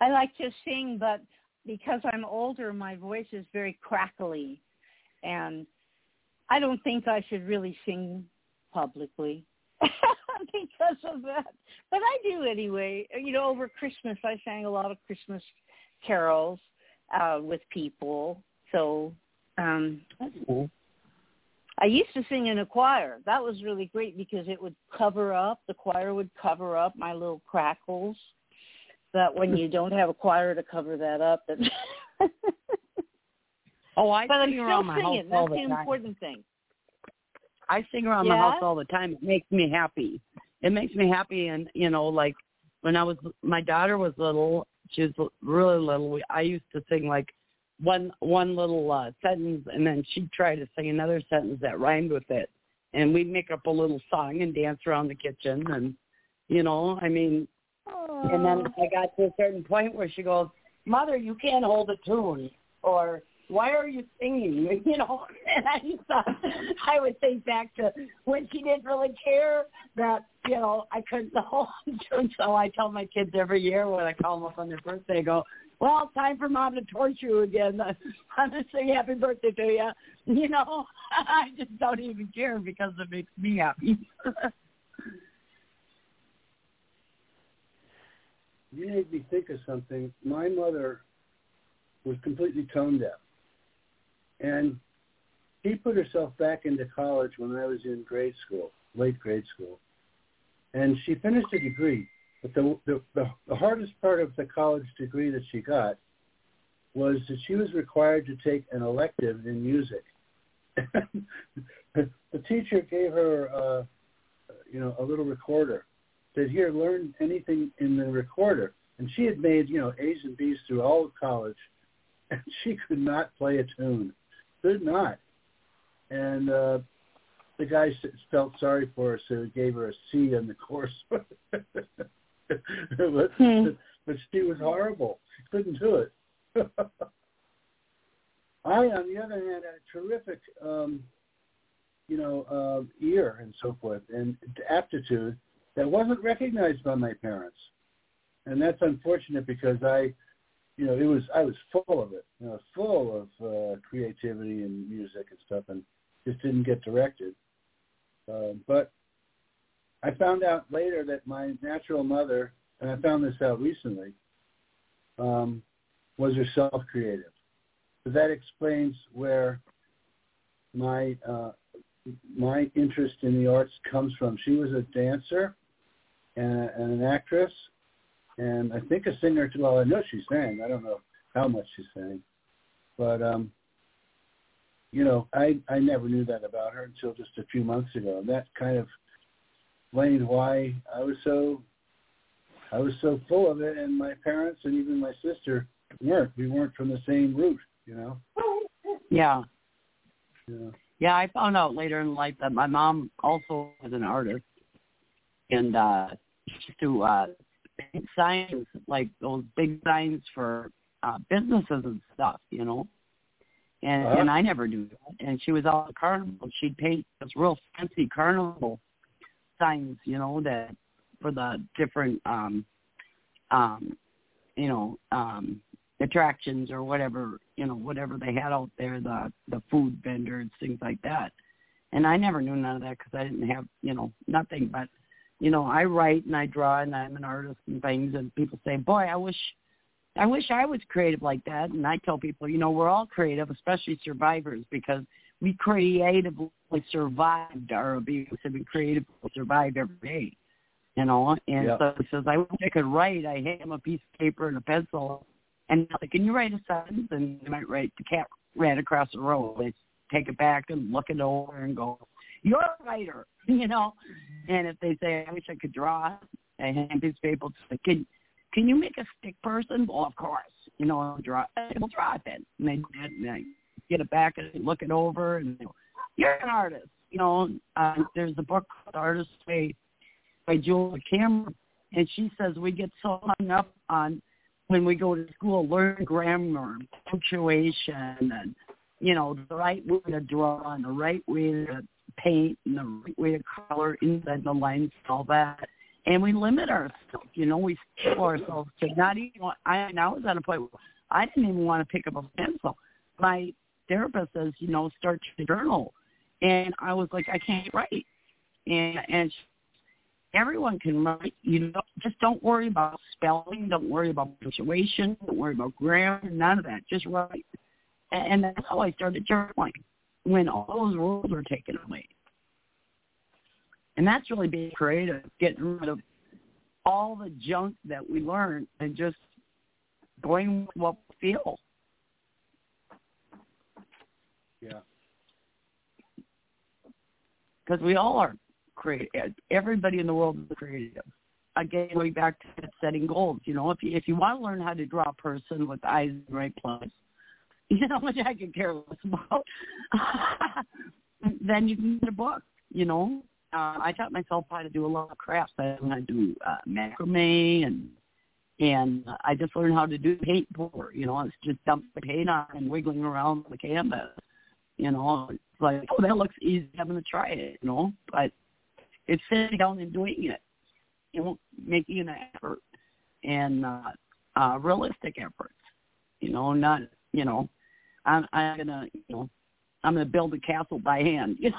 I like to sing, but because I'm older, my voice is very crackly, and I don't think I should really sing publicly because of that. But I do anyway. You know, over Christmas, I sang a lot of Christmas carols uh, with people. So um, That's cool. I used to sing in a choir. That was really great because it would cover up, the choir would cover up my little crackles. That when you don't have a choir to cover that up, and Oh, I but I'm sing still around my house singing. all That's the the time. important thing. I sing around my house all the time. It makes me happy. It makes me happy, and you know, like when I was, my daughter was little. She was really little. We, I used to sing like one one little uh, sentence, and then she'd try to sing another sentence that rhymed with it, and we'd make up a little song and dance around the kitchen, and you know, I mean, and then I got to a certain point where she goes, "Mother, you can't hold a tune," or "Why are you singing?" You know, and I just thought I would think back to when she didn't really care that you know I couldn't hold a tune. So I tell my kids every year when I call them up on their birthday, I go, "Well, it's time for mom to torture you again. I'm gonna sing happy birthday to you." You know, I just don't even care because it makes me happy. You made me think of something. My mother was completely tone deaf. And she put herself back into college when I was in grade school, late grade school. And she finished a degree. But the, the, the, the hardest part of the college degree that she got was that she was required to take an elective in music. the teacher gave her, uh, you know, a little recorder said, here, learn anything in the recorder. And she had made, you know, A's and B's through all of college, and she could not play a tune. Could not. And uh, the guy felt sorry for her, so he gave her a C in the course. but, Hmm. but she was horrible. She couldn't do it. I, on the other hand, had a terrific, um, you know, uh, ear and so forth, and aptitude that wasn't recognized by my parents, and that's unfortunate because I, you know, it was I was full of it, you know, full of uh, creativity and music and stuff, and just didn't get directed. Uh, but I found out later that my natural mother, and I found this out recently, um, was herself creative. So that explains where my uh, my interest in the arts comes from. She was a dancer and, and an actress, and I think a singer too. Well, I know she sang. I don't know how much she sang, but um, you know, I I never knew that about her until just a few months ago. And that kind of explained why I was so I was so full of it, and my parents and even my sister weren't. We weren't from the same root, you know. Yeah. Yeah. Yeah, I found out later in life that my mom also was an artist, and uh, she used to uh, paint signs like those big signs for uh, businesses and stuff, you know. And Uh-huh. and I never knew that. And she was all at carnival. She'd paint those real fancy carnival signs, you know, that for the different um um you know, um attractions or whatever you know whatever they had out there the the food vendors things like that and i never knew none of that because i didn't have you know nothing but you know i write and i draw and i'm an artist and things and people say boy i wish i wish i was creative like that and i tell people you know we're all creative especially survivors because we creatively survived our abuse and we creatively survived every day you know and Yeah. so he says i wish i could write i hand him a piece of paper and a pencil and they're like, can you write a sentence? And they might write, the cat ran across the road. They take it back and look it over and go, you're a writer, you know? And if they say, I wish I could draw, I hand these people to can, can you make a stick person? Well, of course. You know, I'll draw, we'll draw it then. And they do it, and I get it back and look it over and they you're an artist. You know, uh, there's a book called Artist Way by Julia Cameron, and she says we get so hung up on when we go to school, learn grammar, punctuation, and you know the right way to draw and the right way to paint and the right way to color inside the lines, and all that. And we limit ourselves. You know, we stop ourselves to not even. I I was at a point where I didn't even want to pick up a pencil. My therapist says, you know, start your journal, and I was like, I can't write. And and everyone can write. You know, just don't worry about spelling. Don't worry about punctuation. Don't worry about grammar. None of that. Just write. And, and that's how I started journaling when all those rules were taken away. And that's really being creative, getting rid of all the junk that we learned and just going with what we feel. Yeah. Because we all are creative. Everybody in the world is creative. Again, going back to setting goals. You know, if you if you want to learn how to draw a person with eyes in the right place, you know, which I could care less about, then you can get a book. You know, uh, I taught myself how to do a lot of crafts. I learned how to do uh, macrame and and I just learned how to do paint pour. You know, it's just dumping paint on and wiggling around the canvas. You know, it's like, oh, that looks easy. I'm going to try it. You know, but it's sitting down and doing it. You know, making an effort and uh, uh, realistic efforts. You know, not you know, I'm I'm gonna you know, I'm gonna build a castle by hand. You know,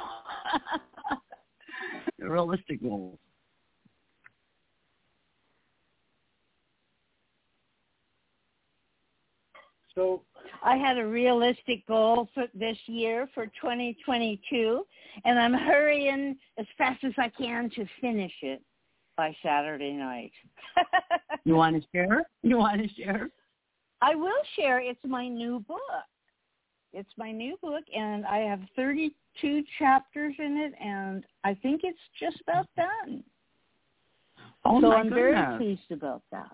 realistic goals. So I had a realistic goal for this year for 2022, and I'm hurrying as fast as I can to finish it by Saturday night. You want to share? You want to share? I will share. It's my new book. It's my new book, and I have 32 chapters in it, and I think it's just about done. Oh so my I'm goodness. very pleased about that.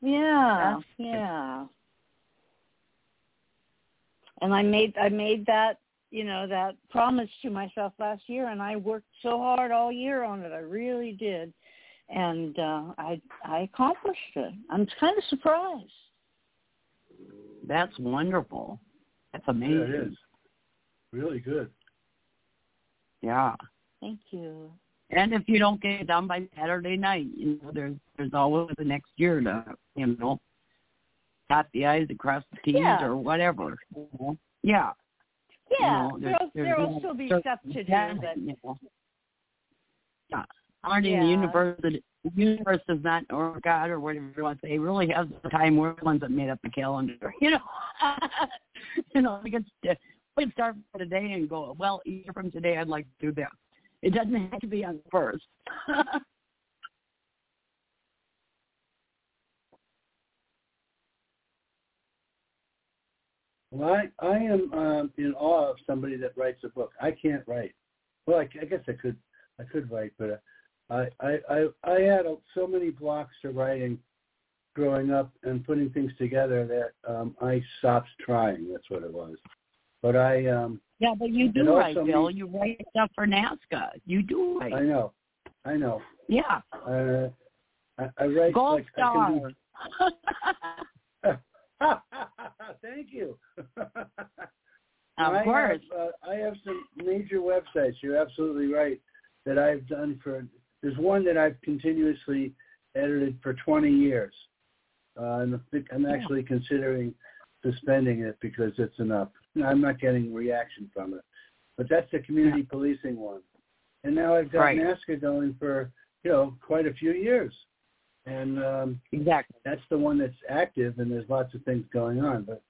Yeah, That's good. yeah. And I made I made that you know that promise to myself last year, and I worked so hard all year on it. I really did. and uh, I I accomplished it. I'm kind of surprised. That's wonderful. That's Yeah, amazing. it is. Really good. Yeah. Thank you. And if you don't get it done by Saturday night, you know, there's there's always the next year to you know dot the i's across the t's Yeah. or whatever. you know. Yeah. Yeah, you know, there's- there'll, there's there'll still be stuff to do, time, but you know. Yeah. Aren't in Yeah. the universe that universe does not or God or whatever you want to say really has the time we're the ones that made up the calendar. You know. you know, we can we start for today and go, well, a year from today I'd like to do this. It doesn't have to be on the first. Well, I, I am um, in awe of somebody that writes a book. I can't write. Well, I, I guess I could. I could write, but uh, I I I, had so many blocks to writing growing up and putting things together that um, I stopped trying. That's what it was. But I um Yeah, but you do write, Bill. means- You write stuff for NAASCA. You do write. I know, I know. yeah. Uh, I, I write Gold like do. Thank you. of I course. Have, uh, I have some major websites. You're absolutely right that I've done for. There's one that I've continuously edited for 20 years, uh, and I'm Yeah. actually considering suspending it because it's enough. I'm not getting reaction from it, but that's the community policing one. And now I've got Right. NAASCA going for you know quite a few years, and um, Exactly. that's the one that's active and there's lots of things going on but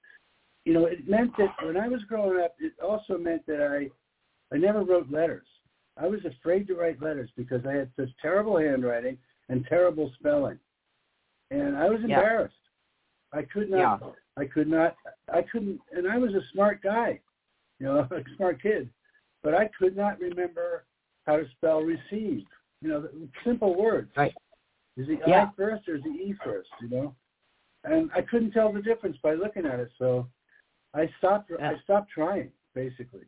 you know it meant that when i was growing up it also meant that i i never wrote letters i was afraid to write letters because i had such terrible handwriting and terrible spelling and i was Yeah. embarrassed i could not Yeah. i could not i couldn't and i was a smart guy you know a smart kid but i could not remember how to spell receive you know simple words Right. is the Yeah. I first or is the E first? You know, and I couldn't tell the difference by looking at it, so I stopped. Yeah. I stopped trying, basically.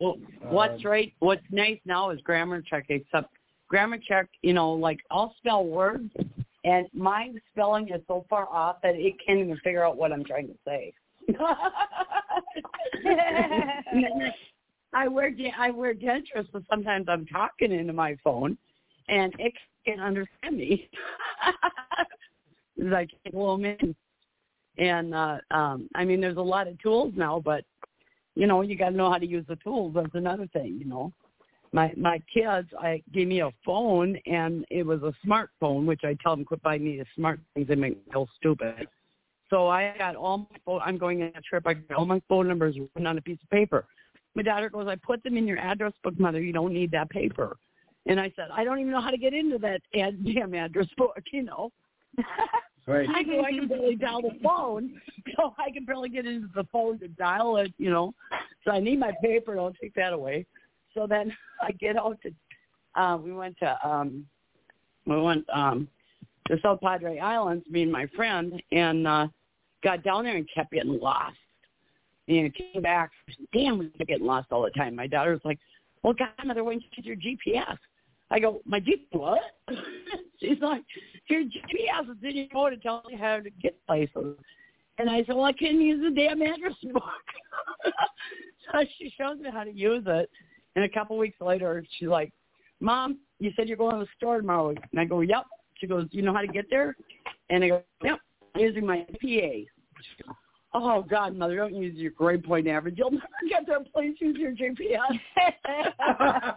Well, what's Um, right? What's nice now is grammar check. Except grammar check, you know, like I'll spell words, and my spelling is so far off that it can't even figure out what I'm trying to say. I wear I wear dentures, so sometimes I'm talking into my phone, and it can't understand me. I can't blow 'em in. And uh, um, I mean, there's a lot of tools now, but you know, you got to know how to use the tools. That's another thing, you know. My my kids, I gave me a phone, and it was a smartphone, which I tell them quit buying me the smart things. They make me feel stupid. So I got all my phone. I'm going on a trip. I got all my phone numbers written on a piece of paper. My daughter goes, I put them in your address book, mother. You don't need that paper. And I said, I don't even know how to get into that damn address book, you know. Right. I go, I can barely dial the phone, so I can barely get into the phone to dial it, you know. So I need my paper. Don't take that away. So then I get out to, uh, we went to, um, we went um, to South Padre Islands, me and my friend, and uh, got down there and kept getting lost. And came back, damn, we're getting lost all the time. My daughter's like, well, godmother, why don't you your GPS? I go, my GPS, what? She's like, your GPS is in your phone to tell you how to get places. And I said, well, I can't use the damn address book. so she shows me how to use it. And a couple weeks later, she's like, Mom, you said you're going to the store tomorrow. And I go, yep. She goes, you know how to get there? And I go, yep, I'm using my GPA. She goes, Oh God, mother, don't use your grade point average. You'll never get there. Please use your GPS.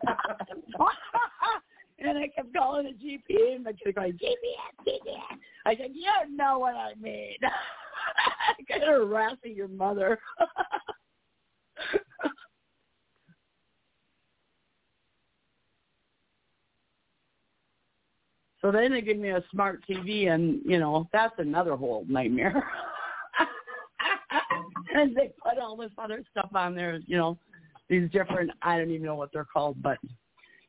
and I kept calling the GPA, and my kid going GPS, GPS. I said, you don't know what I mean. kind of harassing your mother. so then they give me a smart TV, and you know that's another whole nightmare. and they put all this other stuff on there, you know, these different I don't even know what they're called, but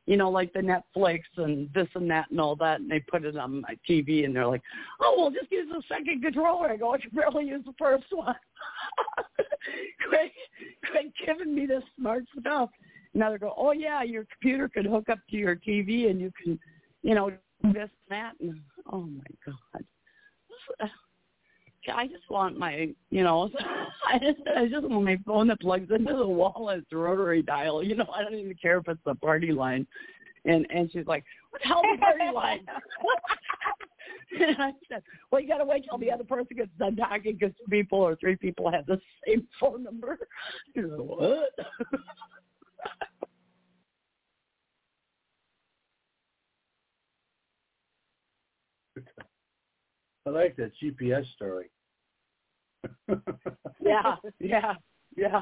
you know, like the Netflix and this and that and all that, and they put it on my TV, and they're like, "Oh, well, just use the second controller." I go, "I can barely use the first one." quit, quit giving me this smart stuff. Now they go, "Oh yeah, your computer can hook up to your TV, and you can, you know, this and that. And, oh my god. I just want my, you know, I just, I just want my phone that plugs into the wall as a rotary dial. You know, I don't even care if it's the party line. And and she's like, "What the hell's the party line?" and I said, "Well, you got to wait till the other person gets done talking because two people or three people have the same phone number." You know what? I like that GPS story. Yeah, yeah, yeah.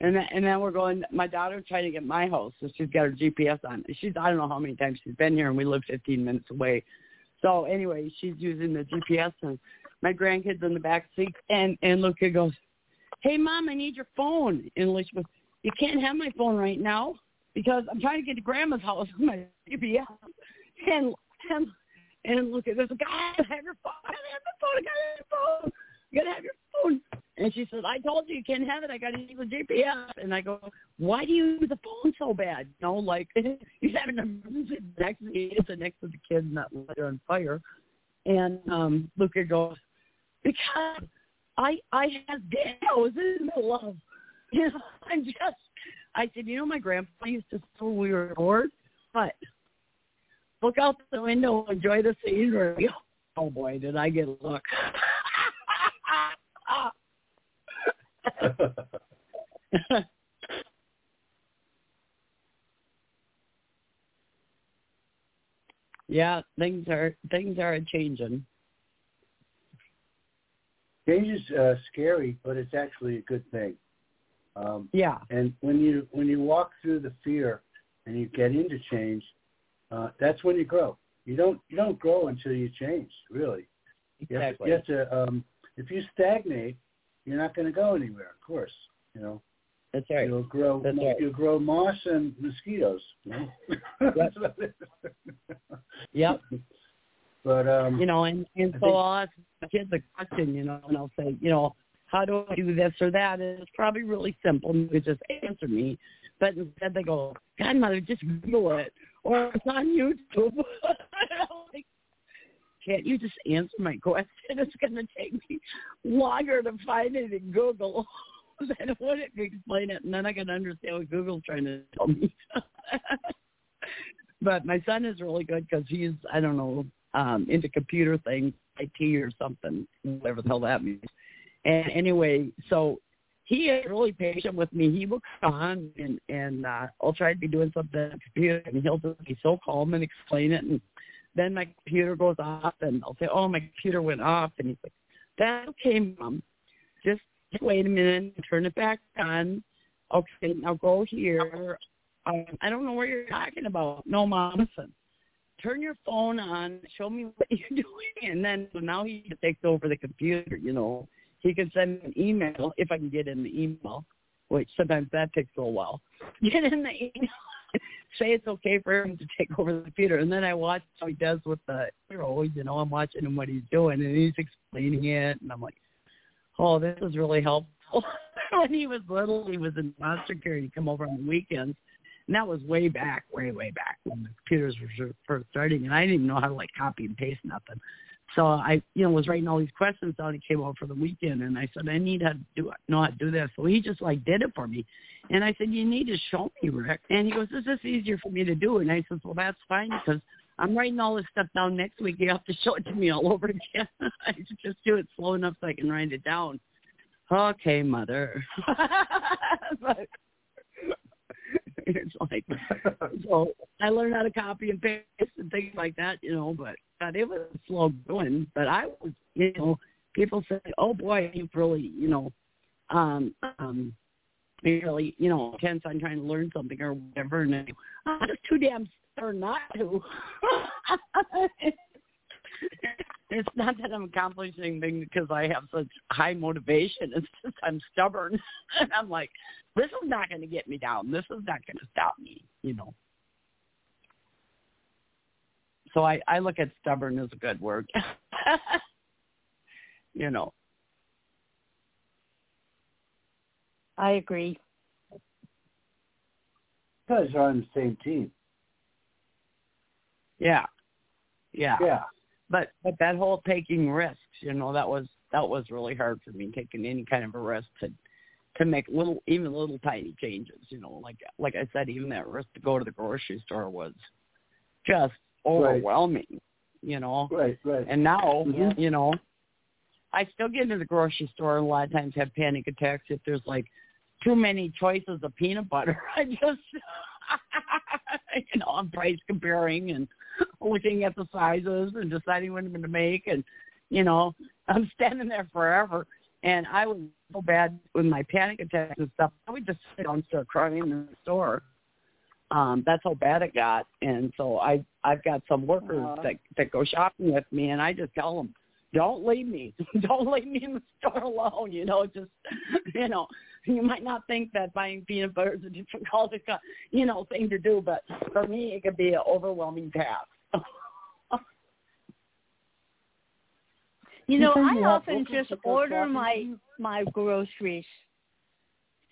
And then, and then we're going. My daughter's trying to get my house, so she's got her GPS on. She's I don't know how many times she's been here, and we live 15 minutes away. So anyway, she's using the GPS, and my grandkids in the back seat, and and Luca goes, "Hey, mom, I need your phone." And Alicia goes, "You can't have my phone right now because I'm trying to get to grandma's house with my GPS." And and and look at there's a guy have your phone. I have the phone. I have your phone. You gotta have your phone. And she says, I told you you can't have it. I got to use the GPS. And I go, why do you use the phone so bad? You know, like he's having an emergency next it's next to the kid and that lighter on fire. And um Luca goes, because I I have was in the love. You know, I'm just I said, you know, my grandpa used to say we were bored, but look out the window, enjoy the scenery. Oh boy, did I get a look. yeah, things are things are changing. Change is uh, scary, but it's actually a good thing. Um, yeah. And when you when you walk through the fear and you get into change, uh, that's when you grow. You don't you don't grow until you change. Really, exactly. You have you have to um, if you stagnate, you're not going to go anywhere. Of course, you know. That's right. You'll grow. That's right. You'll grow moss and mosquitoes. You know? Yep. yep. But um, you know, and and I so think- I'll ask the kids a question, you know, and I'll say, you know, how do I do this or that? And it's probably really simple. You could just answer me, but instead they go, Godmother, just Google it, or it's on YouTube. like, can't you just answer my question? It's going to take me longer to find it in Google than it would if you explain it, and then I can understand what Google's trying to tell me. but my son is really good because he's, I don't know, um, into computer things, IT or something, whatever the hell that means. And anyway, so he is really patient with me. He will come on and and uh, I'll try to be doing something on the computer, and he'll just be so calm and explain it. And then my computer goes off, and I'll say, "Oh, my computer went off," and he's like, "That's okay, mom. Just wait a minute and turn it back on. Okay, now go here. Um, I don't know what you're talking about. No, mom, listen. Turn your phone on. Show me what you're doing, and then so now he takes over the computer. You know, he can send an email if I can get in the email, which sometimes that takes a little while. Get in the email. Say it's okay for him to take over the computer, and then I watch how he does with the heroes. You know, I'm watching him what he's doing, and he's explaining it, and I'm like, oh, this is really helpful. when he was little, he was in foster care. He'd come over on the weekends, and that was way back, way, way back when the computers were first starting, and I didn't even know how to like copy and paste nothing. So I, you know, was writing all these questions down. He came over for the weekend, and I said, I need to do know how to do this. So he just like did it for me, and I said, you need to show me, Rick. And he goes, Is this is easier for me to do. And I said, well, that's fine because I'm writing all this stuff down next week. You have to show it to me all over again. I just do it slow enough so I can write it down. Okay, mother. but it's like so I learned how to copy and paste and things like that, you know, but God, it was slow going. But I was you know, people say, Oh boy, you've really, you know, um um really, you know, intense on trying to learn something or whatever and I'm just too damn stubborn not to. it's not that I'm accomplishing things because I have such high motivation. It's just I'm stubborn. and I'm like, this is not going to get me down. This is not going to stop me, you know. So I, I look at stubborn as a good word. you know. I agree. You guys are on the same team. Yeah. Yeah. Yeah. But but that whole taking risks, you know, that was that was really hard for me taking any kind of a risk to to make little even little tiny changes, you know, like like I said, even that risk to go to the grocery store was just overwhelming, right. you know. Right, right. And now, mm-hmm. you know, I still get into the grocery store and a lot of times have panic attacks if there's like too many choices of peanut butter. I just you know, I'm price comparing and looking at the sizes and deciding what I'm going to make, and you know, I'm standing there forever. And I was so bad with my panic attacks and stuff. I would just sit down and start crying in the store. Um, that's how bad it got. And so I I've got some workers uh-huh. that that go shopping with me, and I just tell them, don't leave me. don't leave me in the store alone. You know, just you know, you might not think that buying peanut butter is a difficult, you know, thing to do, but for me, it could be an overwhelming task. you know, I often just order my my groceries,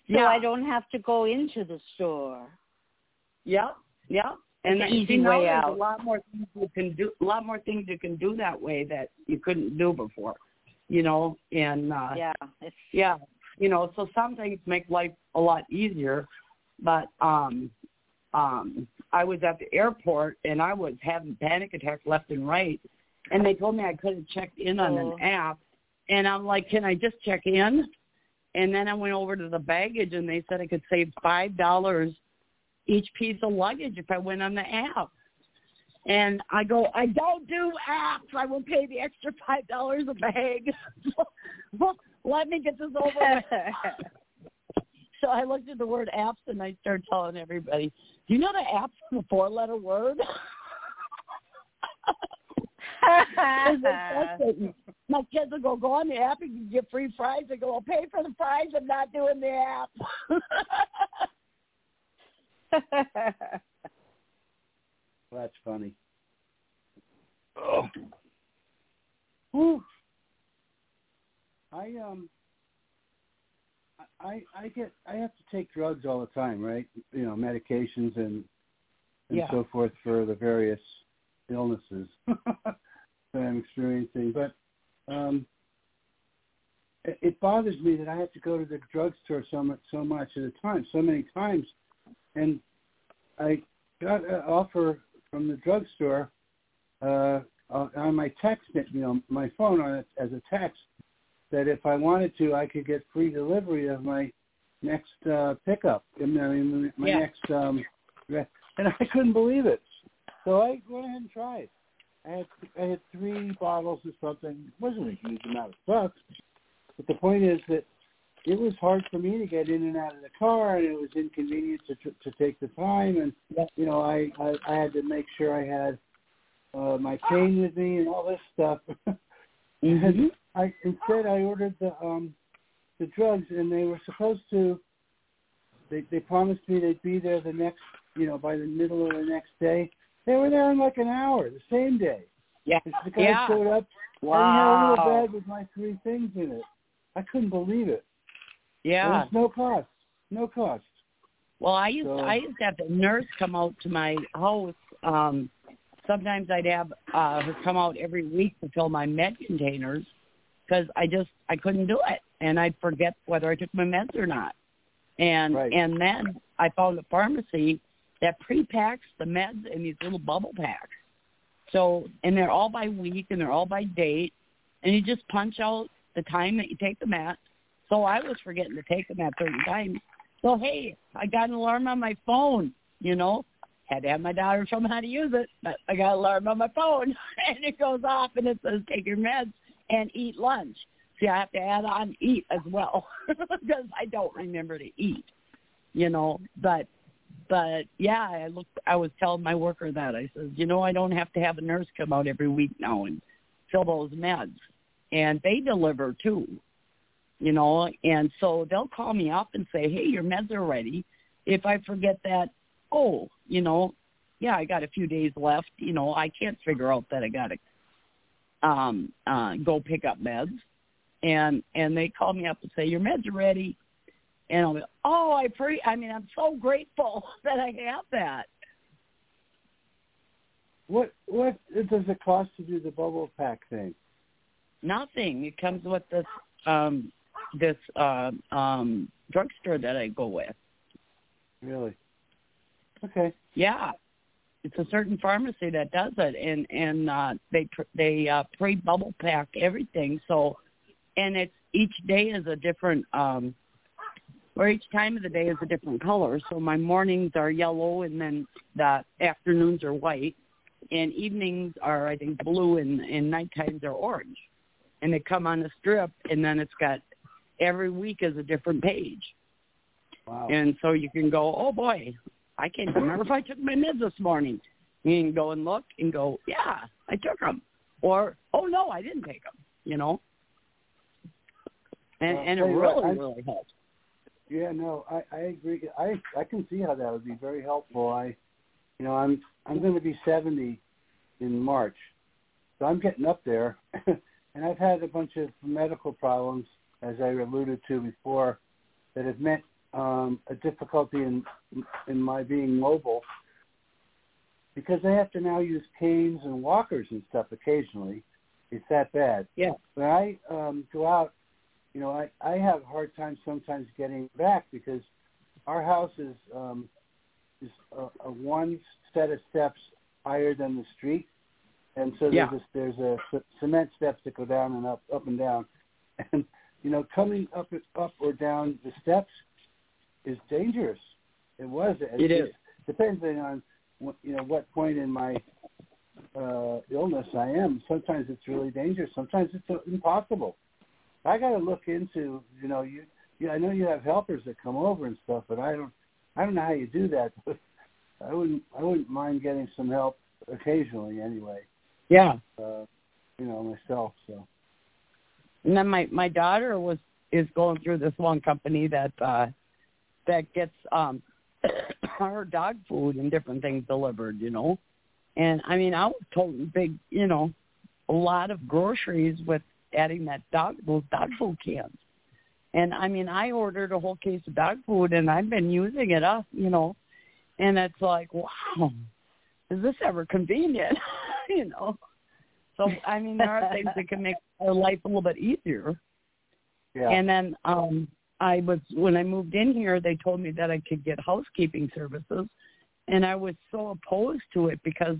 so yeah. I don't have to go into the store. Yep, yep. And the easy you know, way out. A lot more things you can do. A lot more things you can do that way that you couldn't do before. You know, and uh, yeah, it's, yeah you know, so some things make life a lot easier. But um, um, I was at the airport and I was having panic attacks left and right, and they told me I couldn't check in on oh. an app, and I'm like, can I just check in? And then I went over to the baggage and they said I could save five dollars each piece of luggage if I went on the app. And I go, I don't do apps. I will pay the extra five dollars a bag. Let me get this over with. so I looked at the word apps and I started telling everybody, do you know that apps is a four letter word? My kids will go, go on the app and you get free fries. I go, I'll pay for the fries. I'm not doing the app. That's funny. Oh. Whew. I um I I get I have to take drugs all the time, right? You know, medications and and yeah. so forth for the various illnesses that I'm experiencing. But um it, it bothers me that I have to go to the drugstore so much so much at a time, so many times. And I got an offer from the drugstore uh, on my text, you know, my phone on it as a text that if I wanted to, I could get free delivery of my next uh, pickup. I mean, my yeah. next, um, and I couldn't believe it. So I went ahead and tried. I had I had three bottles or something. It wasn't a huge amount of stuff, but the point is that it was hard for me to get in and out of the car, and it was inconvenient to to take the time. And you know, I I, I had to make sure I had uh, my cane with me and all this stuff. mm-hmm. I instead I ordered the um the drugs and they were supposed to they they promised me they'd be there the next you know by the middle of the next day. They were there in like an hour, the same day. Yeah. The guy yeah. showed up wow. and he had a little bag with my three things in it. I couldn't believe it. Yeah. No cost. No cost. Well, I used so, I used to have the nurse come out to my house. Um sometimes I'd have uh her come out every week to fill my med containers because I just I couldn't do it, and I'd forget whether I took my meds or not. And right. and then I found a pharmacy that pre-packs the meds in these little bubble packs. So and they're all by week and they're all by date, and you just punch out the time that you take the meds. So I was forgetting to take them at certain times. So hey, I got an alarm on my phone. You know, had to have my daughter show me how to use it, but I got an alarm on my phone, and it goes off and it says take your meds and eat lunch. See, I have to add on eat as well because I don't remember to eat, you know. But, but yeah, I looked. I was telling my worker that I said, you know, I don't have to have a nurse come out every week now and fill those meds, and they deliver too, you know. And so they'll call me up and say, hey, your meds are ready. If I forget that, oh, you know, yeah, I got a few days left. You know, I can't figure out that I got to um, uh, go pick up meds, and and they call me up and say your meds are ready, and I'll be, oh, I pre, I mean, I'm so grateful that I have that. what what does it cost to do the bubble pack thing? Nothing. It comes with this um this uh um drugstore that I go with. Really? Okay. Yeah. It's a certain pharmacy that does it and and uh they pr- they uh pre bubble pack everything so and it's each day is a different um or each time of the day is a different color. So my mornings are yellow and then the afternoons are white and evenings are I think blue and and night times are orange. And they come on a strip and then it's got every week is a different page. Wow. And so you can go, oh boy, I can't remember if I took my meds this morning. You can go and look and go, yeah, I took them, or oh no, I didn't take them. You know, and Well, and it really I- really helps. Yeah, no, I I agree. I I can see how that would be very helpful. I, you know, I'm I'm going to be 70 in March, so I'm getting up there, and I've had a bunch of medical problems, as I alluded to before, that have meant um, a difficulty in in my being mobile, because I have to now use canes and walkers and stuff occasionally. It's that bad. Yeah. When I um, go out you know, I I have a hard time sometimes getting back because our house is um is a, a one set of steps higher than the street, and so Yeah. there's a, there's a c- cement steps that go down and up up and down, and you know coming up up or down the steps is dangerous. It was. It, It is. depending on what, you know what point in my uh illness I am. Sometimes it's really dangerous. Sometimes it's impossible. I got to look into, you know, you, yeah, I know you have helpers that come over and stuff, but I don't, I don't know how you do that. But I wouldn't, I wouldn't mind getting some help occasionally, anyway. Yeah. Uh, you know, myself. So And then my my daughter was is going through this one company that uh that gets um her dog food and different things delivered, you know. And I mean, I was toting big, you know, a lot of groceries with adding that dog those dog food cans. And I mean, I ordered a whole case of dog food, and I've been using it up, you know. And it's like, wow, is this ever convenient? you know. So I mean, there are things that can make our life a little bit easier. yeah, And then um I was when I moved in here, they told me that I could get housekeeping services, and I was so opposed to it because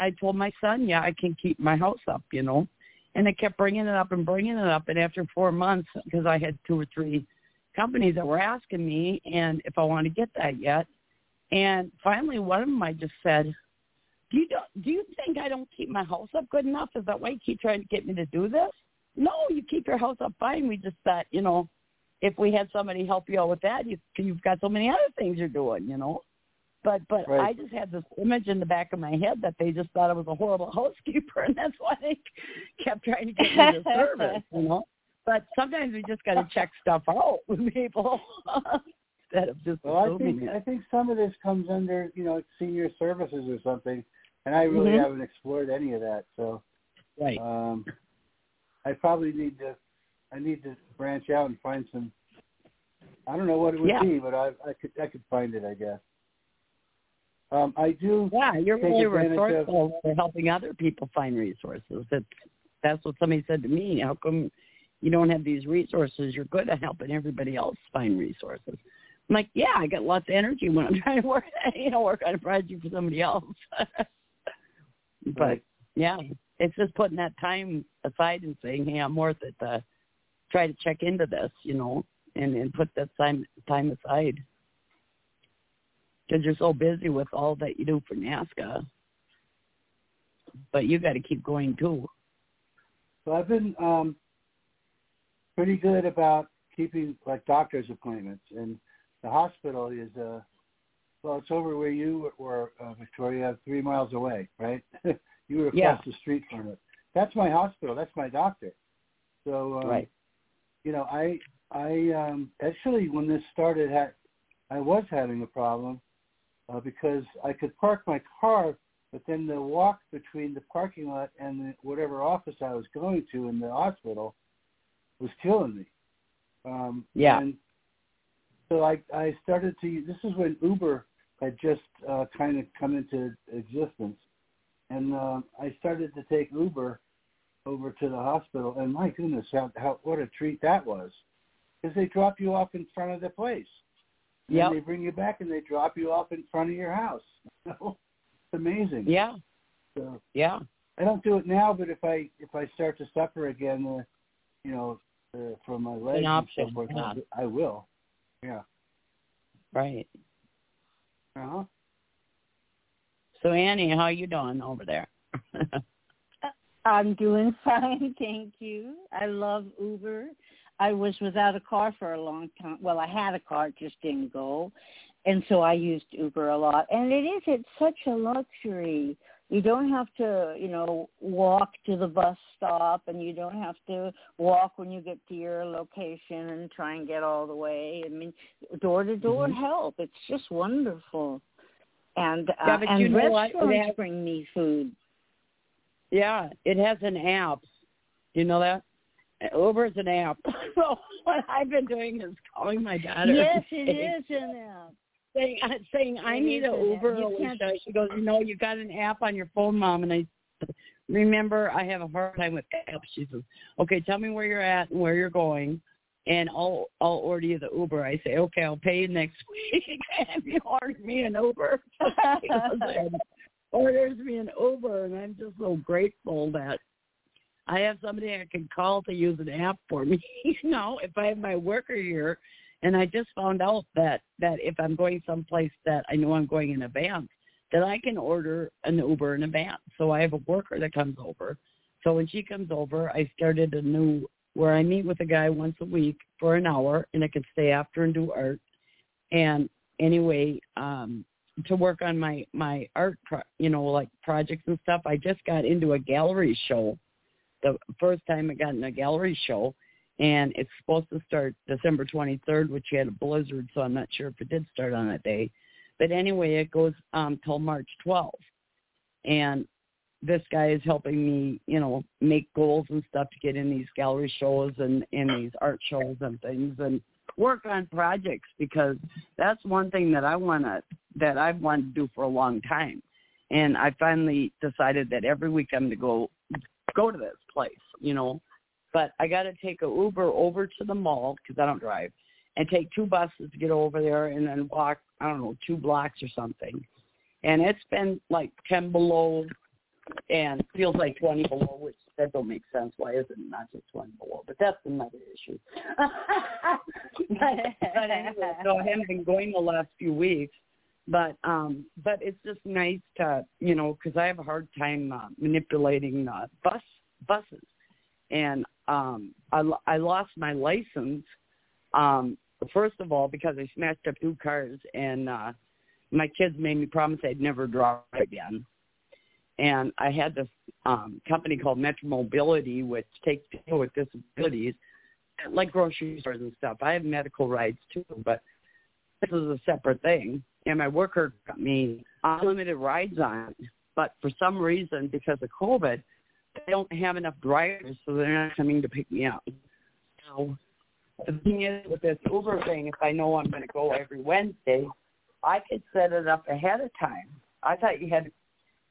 I told my son, yeah, I can keep my house up, you know. And they kept bringing it up and bringing it up, and after four months, because I had two or three companies that were asking me and if I wanted to get that yet, and finally one of them I just said, do you do you think I don't keep my house up good enough? Is that why you keep trying to get me to do this? No, you keep your house up fine. We just thought, you know, if we had somebody help you out with that, you you've got so many other things you're doing, you know. But but Right. I just had this image in the back of my head that they just thought I was a horrible housekeeper, and that's why they kept trying to get me to service, you know. But sometimes we just got to check stuff out with people instead of just well, I think it. I think some of this comes under, you know, senior services or something, and I really Mhm. haven't explored any of that. So Right. um, I probably need to, I need to branch out and find some. I don't know what it would Yeah. be, but I I could I could find it, I guess. Um, I do. Yeah, you're really resourceful for helping other people find resources. That's that's what somebody said to me. How come you don't have these resources? You're good at helping everybody else find resources. I'm like, yeah, I got lots of energy when I'm trying to work, you know, work on a project for somebody else. but yeah, it's just putting that time aside and saying, hey, I'm worth it to try to check into this, you know, and and put that time time aside because you're so busy with all that you do for NAASCA. But you got to keep going too. So I've been um, pretty good about keeping like doctor's appointments, and the hospital is uh, well, it's over where you were, uh, Victoria, three miles away, right? you were across Yeah. the street from it. That's my hospital. That's my doctor. So um, Right. you know, I I um, actually when this started, had I was having a problem uh, because I could park my car, but then the walk between the parking lot and the, whatever office I was going to in the hospital was killing me. Um, Yeah. And so I I started to. This is when Uber had just uh, kind of come into existence, and uh, I started to take Uber over to the hospital, and my goodness, how, how what a treat that was! Because they drop you off in front of the place. Yeah. And they bring you back and they drop you off in front of your house. it's amazing. Yeah. So Yeah. I don't do it now, but if I if I start to suffer again, uh, you know, uh, from my legs and option, so forth, yeah. I will. Yeah. Right. Uh huh. So Annie, how are you doing over there? I'm doing fine, thank you. I love Uber. I was without a car for a long time. Well, I had a car, just didn't go. And so I used Uber a lot. And it is, it's such a luxury. You don't have to, you know, walk to the bus stop and you don't have to walk when you get to your location and try and get all the way. I mean, door to door Mhm. help. It's just wonderful. And uh, Yeah, but and you know what? It restaurants has- bring me food. yeah, it has an app. Do you know that? Uber is an app. so what I've been doing is calling my daughter. Yes, it is an app. Saying saying I need an. Uber, Alicia. She goes, you know, you got an app on your phone, mom, and I remember I have a hard time with apps. She says, okay, tell me where you're at and where you're going, and I'll I'll order you the Uber. I say, okay, I'll pay you next week. and you order me an Uber. And orders me an Uber, and I'm just so grateful that. I have somebody I can call to use an app for me. you know, if I have my worker here, and I just found out that that if I'm going someplace that I know I'm going in advance, that I can order an Uber in advance. So I have a worker that comes over. So when she comes over, I started a new where I meet with a guy once a week for an hour, and I can stay after and do art. And anyway, um, to work on my my art, pro, you know, like projects and stuff. I just got into a gallery show. The first time I got in a gallery show, and it's supposed to start December 23rd, which had a blizzard, so I'm not sure if it did start on that day. But anyway, it goes um, till March 12th, and this guy is helping me, you know, make goals and stuff to get in these gallery shows and in these art shows and things, and work on projects because that's one thing that I want to that I've wanted to do for a long time. And I finally decided that every week I'm going to go go to this place, you know, but I got to take a Uber over to the mall because I don't drive, and take two buses to get over there, and then walk I don't know two blocks or something. And it's been like ten below, and feels like twenty below, which that don't make sense. Why is it not just twenty below? But that's another issue. but, but anyway, so I haven't been going the last few weeks. But um, but it's just nice to you know because I have a hard time uh, manipulating uh, bus buses and um I, I lost my license um first of all because I smashed up two cars and uh my kids made me promise I'd never drive again and I had this um company called Metro Mobility which takes people with disabilities like grocery stores and stuff. I have medical rights too, but this is a separate thing. And my worker got me unlimited rides on, but for some reason, because of COVID, they don't have enough drivers, so they're not coming to pick me up. So the thing is, with this Uber thing, if I know I'm going to go every Wednesday, I could set it up ahead of time. I thought you had,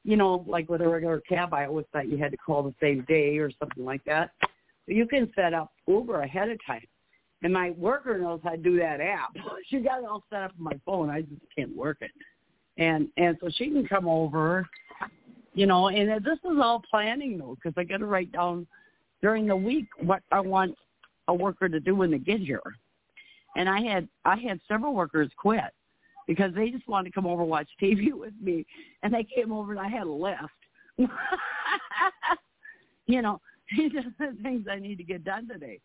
you know, like with a regular cab, I always thought you had to call the same day or something like that. So you can set up Uber ahead of time. And my worker knows how to do that app. She got it all set up on my phone. I just can't work it. And and so she can come over, you know. And this is all planning though, because I got to write down during the week what I want a worker to do when they get here. And I had I had several workers quit because they just wanted to come over and watch TV with me, and they came over and I had a list. you know, these are the things I need to get done today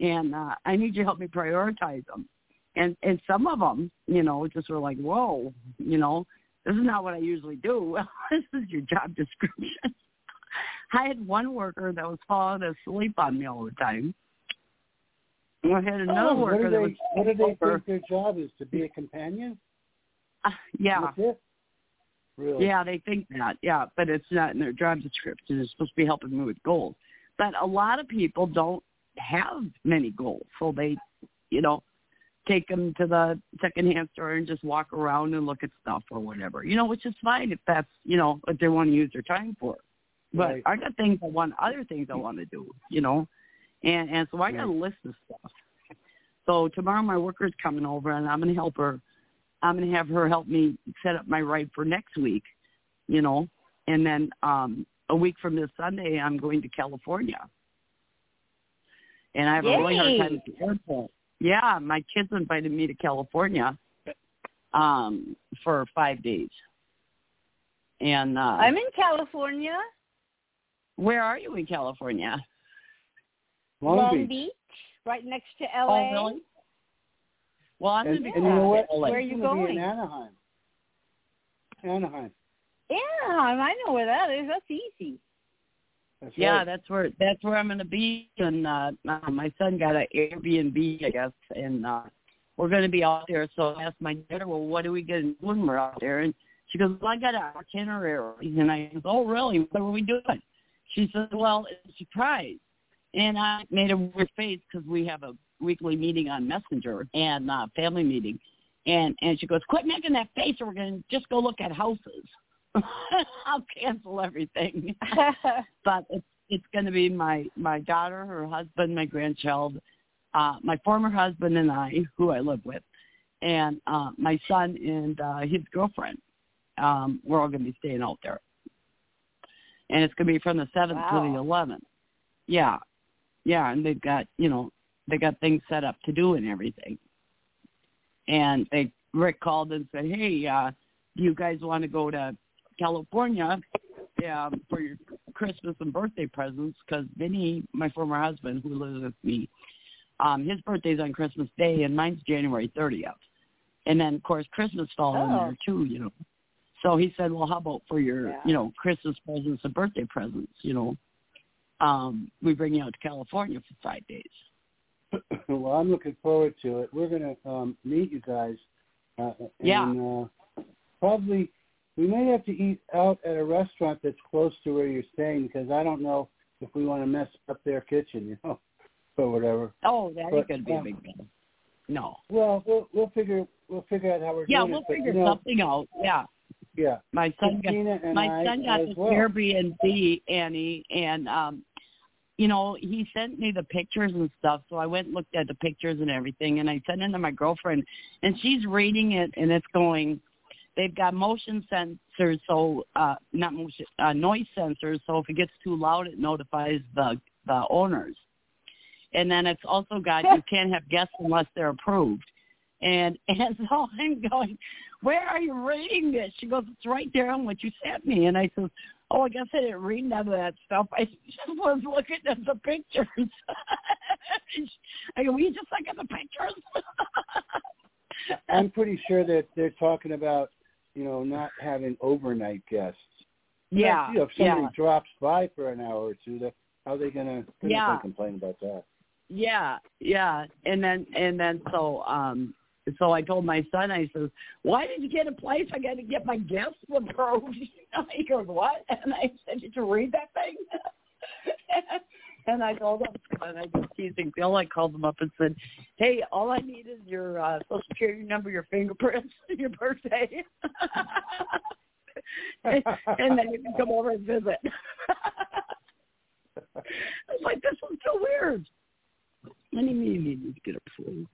and uh, I need you to help me prioritize them. And and some of them, you know, just were like, whoa, you know, this is not what I usually do. Well, this is your job description. I had one worker that was falling asleep on me all the time. I had another Oh, worker do that was what do they over. think their job is to be a companion? Uh, yeah, Really? Yeah, they think that. Yeah, but it's not in their job description. It's supposed to be helping me with goals. But a lot of people don't have many goals, so they, you know, take them to the secondhand store and just walk around and look at stuff or whatever. You know, which is fine if that's you know what they want to use their time for. But Right. I got things I want, other things I want to do. You know, and and so I got a list of stuff. So tomorrow my worker's coming over and I'm gonna help her. I'm gonna have her help me set up my ride for next week. You know, and then um a week from this Sunday I'm going to California. And I have a really hard time at the airport. Yeah, my kids invited me to California um for five days. And uh I'm in California, where are you in California? Long, Long Beach. right next to Oh, LA. really? Well, I'm And, going and you know what? LA. Where are you gonna going? in Anaheim. Anaheim. Anaheim, I know where that is. That's easy. That's Yeah, right. that's where that's where I'm gonna be. And uh, uh my son got an Airbnb, I guess, and uh we're gonna be out there. So I asked my daughter, well, what are we gonna do when we're out there? And she goes, well, I got an itinerary. And I goes, oh, really? What are we doing? She says, well, it's a surprise. And I made a weird face because we have a weekly meeting on Messenger and uh, family meeting. And and she goes, quit making that face, or we're gonna just go look at houses. I'll cancel everything but it's it's going to be my my daughter, her husband, my grandchild, uh, my former husband and I, who I live with, and uh, my son and uh, his girlfriend. Um, we're all going to be staying out there, and it's going to be from the seventh to the eleventh. Yeah, yeah, and they've got you know they got things set up to do and everything. And they Rick called and said, "Hey, uh, do you guys want to go to California um, for your Christmas and birthday presents because Vinny, my former husband who lives with me, um, his birthday's on Christmas Day and mine's January 30th. And then, of course, Christmas fell in Oh. there too, you know. So he said, well, how about for your, Yeah. you know, Christmas presents and birthday presents, you know, um, we bring you out to California for five days. well, I'm looking forward to it. We're gonna um, meet you guys. Uh, Yeah. Uh, probably we may have to eat out at a restaurant that's close to where you're staying because I don't know if we want to mess up their kitchen, you know, or whatever. Oh, that But, ain't going to be a um, big deal. No. Well, we'll we'll figure we'll figure out how we're Yeah, doing Yeah, we'll but, figure you know, something out. Yeah. Yeah. My son got Christina my I son got this well. Airbnb, Annie, and um, you know, he sent me the pictures and stuff. So I went and looked at the pictures and everything, and I sent it to my girlfriend, and she's reading it, and it's going. They've got motion sensors, so uh, not motion, uh, noise sensors. So if it gets too loud, it notifies the the owners. And then it's also got you can't have guests unless they're approved. And and so I'm going, where are you reading this? She goes, it's right there on what you sent me. And I said, oh, I guess I didn't read none of that stuff. I just was looking at the pictures. I go, will you just look at the pictures? I'm pretty sure that they're talking about, you know, not having overnight guests. yeah, You know, if somebody yeah, drops by for an hour or two, that how are they gonna? Yeah. complain about that. yeah, yeah. And then and then so um so I told my son, I says, why did you get a place? I got to get my guests approved. he goes, what? And I said, did you read that thing? and I told him, and I just teasing Bill. I called him up and said, hey, all I need is your uh, social security number, your fingerprints, your birthday. and, and then you can come over and visit. I was like, this was so weird. What do you mean you need to get approved?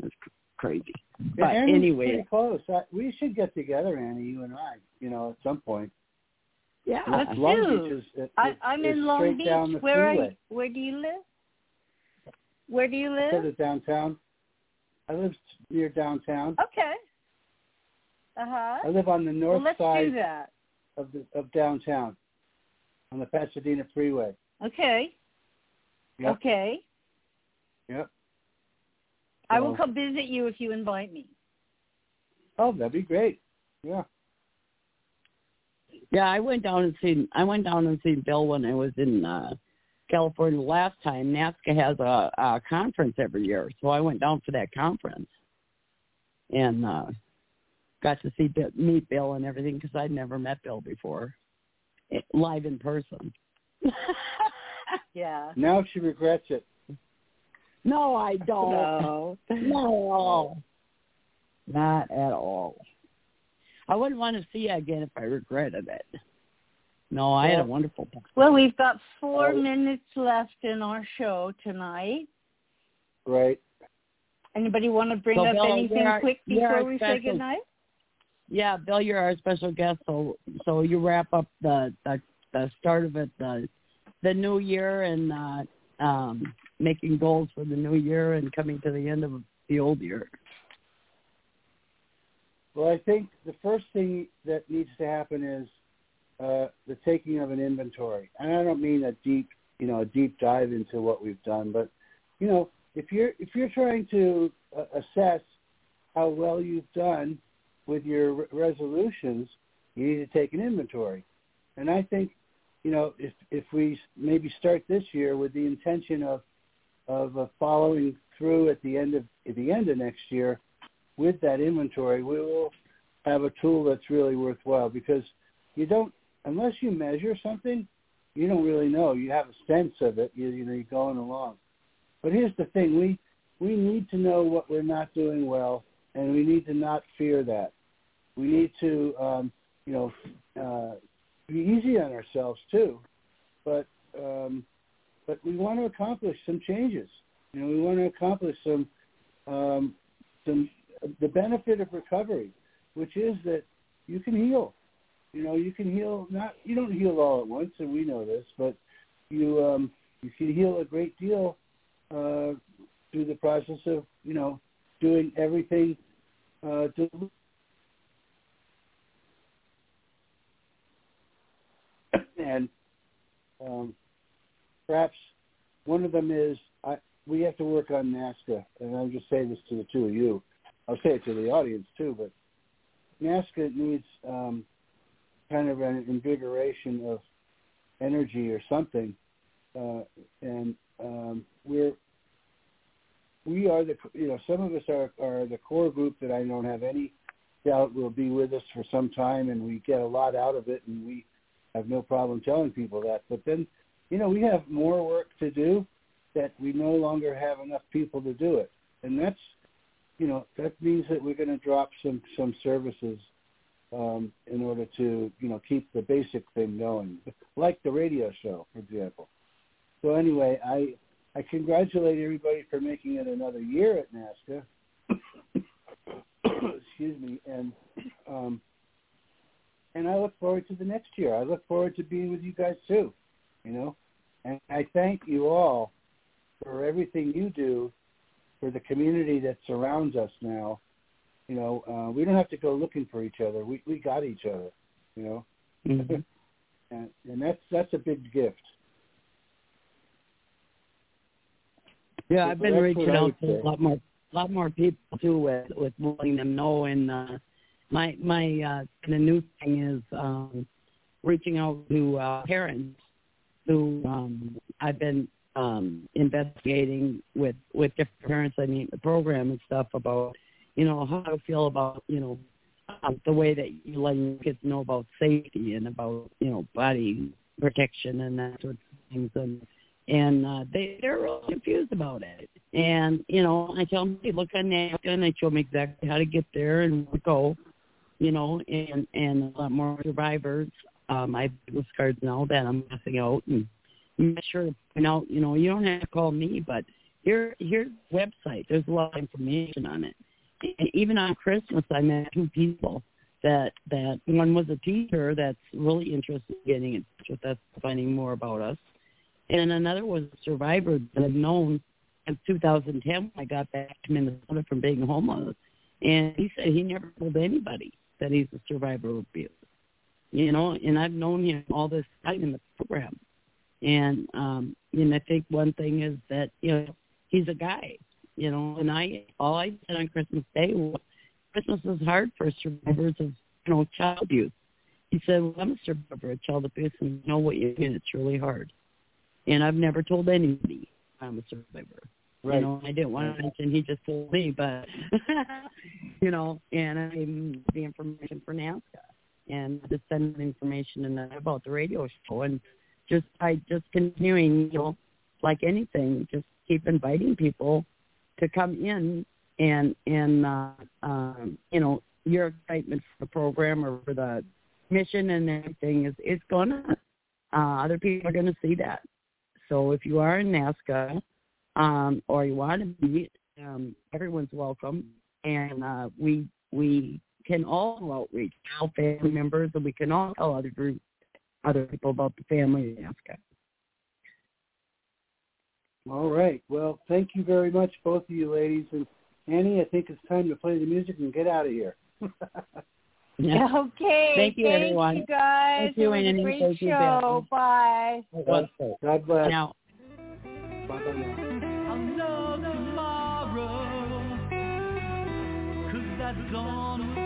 That's cr- crazy. But Annie's anyway, pretty close. I, we should get together, Annie, you and I. You know, at some point. Yeah, Let's Long do. Beach is, is, I, I'm is in Long Beach. Where are you? Where do you live? Where do you live? of downtown. I live near downtown. Okay. Uh huh. I live on the Well, north do side that. of the of downtown, on the Pasadena Freeway. Okay. Yep. Okay. Yep. I will come visit you if you invite me. Oh, that'd be great. Yeah. Yeah. I went down and seen. I went down and seen Bill when I was in uh California last time. NAASCA has a, a conference every year, so I went down for that conference and uh got to see meet Bill and everything because I'd never met Bill before, eh, live in person. Yeah. Now she regrets it. No, I don't. No. No. Not at all. I wouldn't want to see you again if I regretted it. No, I had a wonderful time. Well, we've got four Oh. minutes left in our show tonight. Right. Anybody want to bring So, up Bill, anything our- quick before we say special- goodnight? Yeah, Bill, you're our special guest, so so you wrap up the the, the start of it, the the new year, and uh, um, making goals for the new year and coming to the end of the old year. Well, I think the first thing that needs to happen is uh, the taking of an inventory, and I don't mean a deep, you know, a deep dive into what we've done, but you know, if you're if you're trying to uh, assess how well you've done with your re- resolutions, you need to take an inventory, and I think, you know, if if we maybe start this year with the intention of of uh, following through at the end of at the end of next year with that inventory, we will have a tool that's really worthwhile because you don't, unless you measure something, you don't really know. You have a sense of it. You, you know, you're going along. But here's the thing: we we need to know what we're not doing well, and we need to not fear that. We need to, um, you know, uh, be easy on ourselves too, but um, but we want to accomplish some changes. You know, we want to accomplish some um, some the benefit of recovery, which is that you can heal. You know, you can heal not you don't heal all at once, and we know this, but you um, you can heal a great deal uh, through the process of you know doing everything uh, to and um, perhaps one of them is I, we have to work on NAASCA, and I'll just say this to the two of you. I'll say it to the audience too, but NAASCA needs um, kind of an invigoration of energy or something, uh, and um, we're we are the you know some of us are are the core group that I don't have any doubt will be with us for some time, and we get a lot out of it, and we have no problem telling people that. But then, you know, we have more work to do that we no longer have enough people to do it, and that's you know that means that we're going to drop some some services um, in order to you know keep the basic thing going, like the radio show, for example. So anyway, I I congratulate everybody for making it another year at NAASCA. Excuse me, and um, and I look forward to the next year. I look forward to being with you guys too. You know, and I thank you all for everything you do for the community that surrounds us now. You know, uh, we don't have to go looking for each other. We we got each other. You know, Mm-hmm. and and that's that's a big gift. Yeah, I've been reaching out to say. a lot more, a lot more people too, with with letting them know. And uh, my my uh, kind of new thing is um, reaching out to uh, parents who um, I've been um, investigating with with different parents I meet in the program and stuff about, you know, how to feel about you know um, the way that you let your kids know about safety and about you know body protection and that sort of things and and uh, they they're real confused about it. And you know, I tell them, hey, look on NAASCA, and they show me exactly how to get there and where to go. You know, and and a lot more survivors. Um, I have business cards now that I'm passing out, and make sure to point out. You know, you don't have to call me, but here here's the website. There's a lot of information on it. And even on Christmas, I met two people that that one was a teacher that's really interested in getting in touch with us, finding more about us and another was a survivor that I've known since 2010 when I got back to Minnesota from being homeless. And he said he never told anybody that he's a survivor of abuse. You know, and I've known him all this time in the program. And um and I think one thing is that, you know, he's a guy, you know, and I all I said on Christmas Day was Christmas is hard for survivors of, you know, child abuse. He said, Well, I'm a survivor of child abuse and you know what you mean, it's really hard and I've never told anybody I'm a survivor. Right. You know, I didn't want to mention he just told me, but you know, and I gave him the information for NAASCA and just send the information and about the radio show and just I just continuing, you know, like anything, just keep inviting people to come in and and uh, um, you know your excitement for the program or for the mission and everything is is gonna uh, other people are gonna see that. So if you are in NAASCA um, or you want to be, um, everyone's welcome, and uh, we we can all outreach, tell family members, and we can all tell other groups, other people about the family in NAASCA. All right. Well, thank you very much, both of you ladies. And Annie, I think it's time to play the music and get out of here. Yeah. Okay. Thank you, Thank everyone. you guys. Thank you, Annie. great Thank you, show. Bye. God, God bless. Now, Bye-bye now.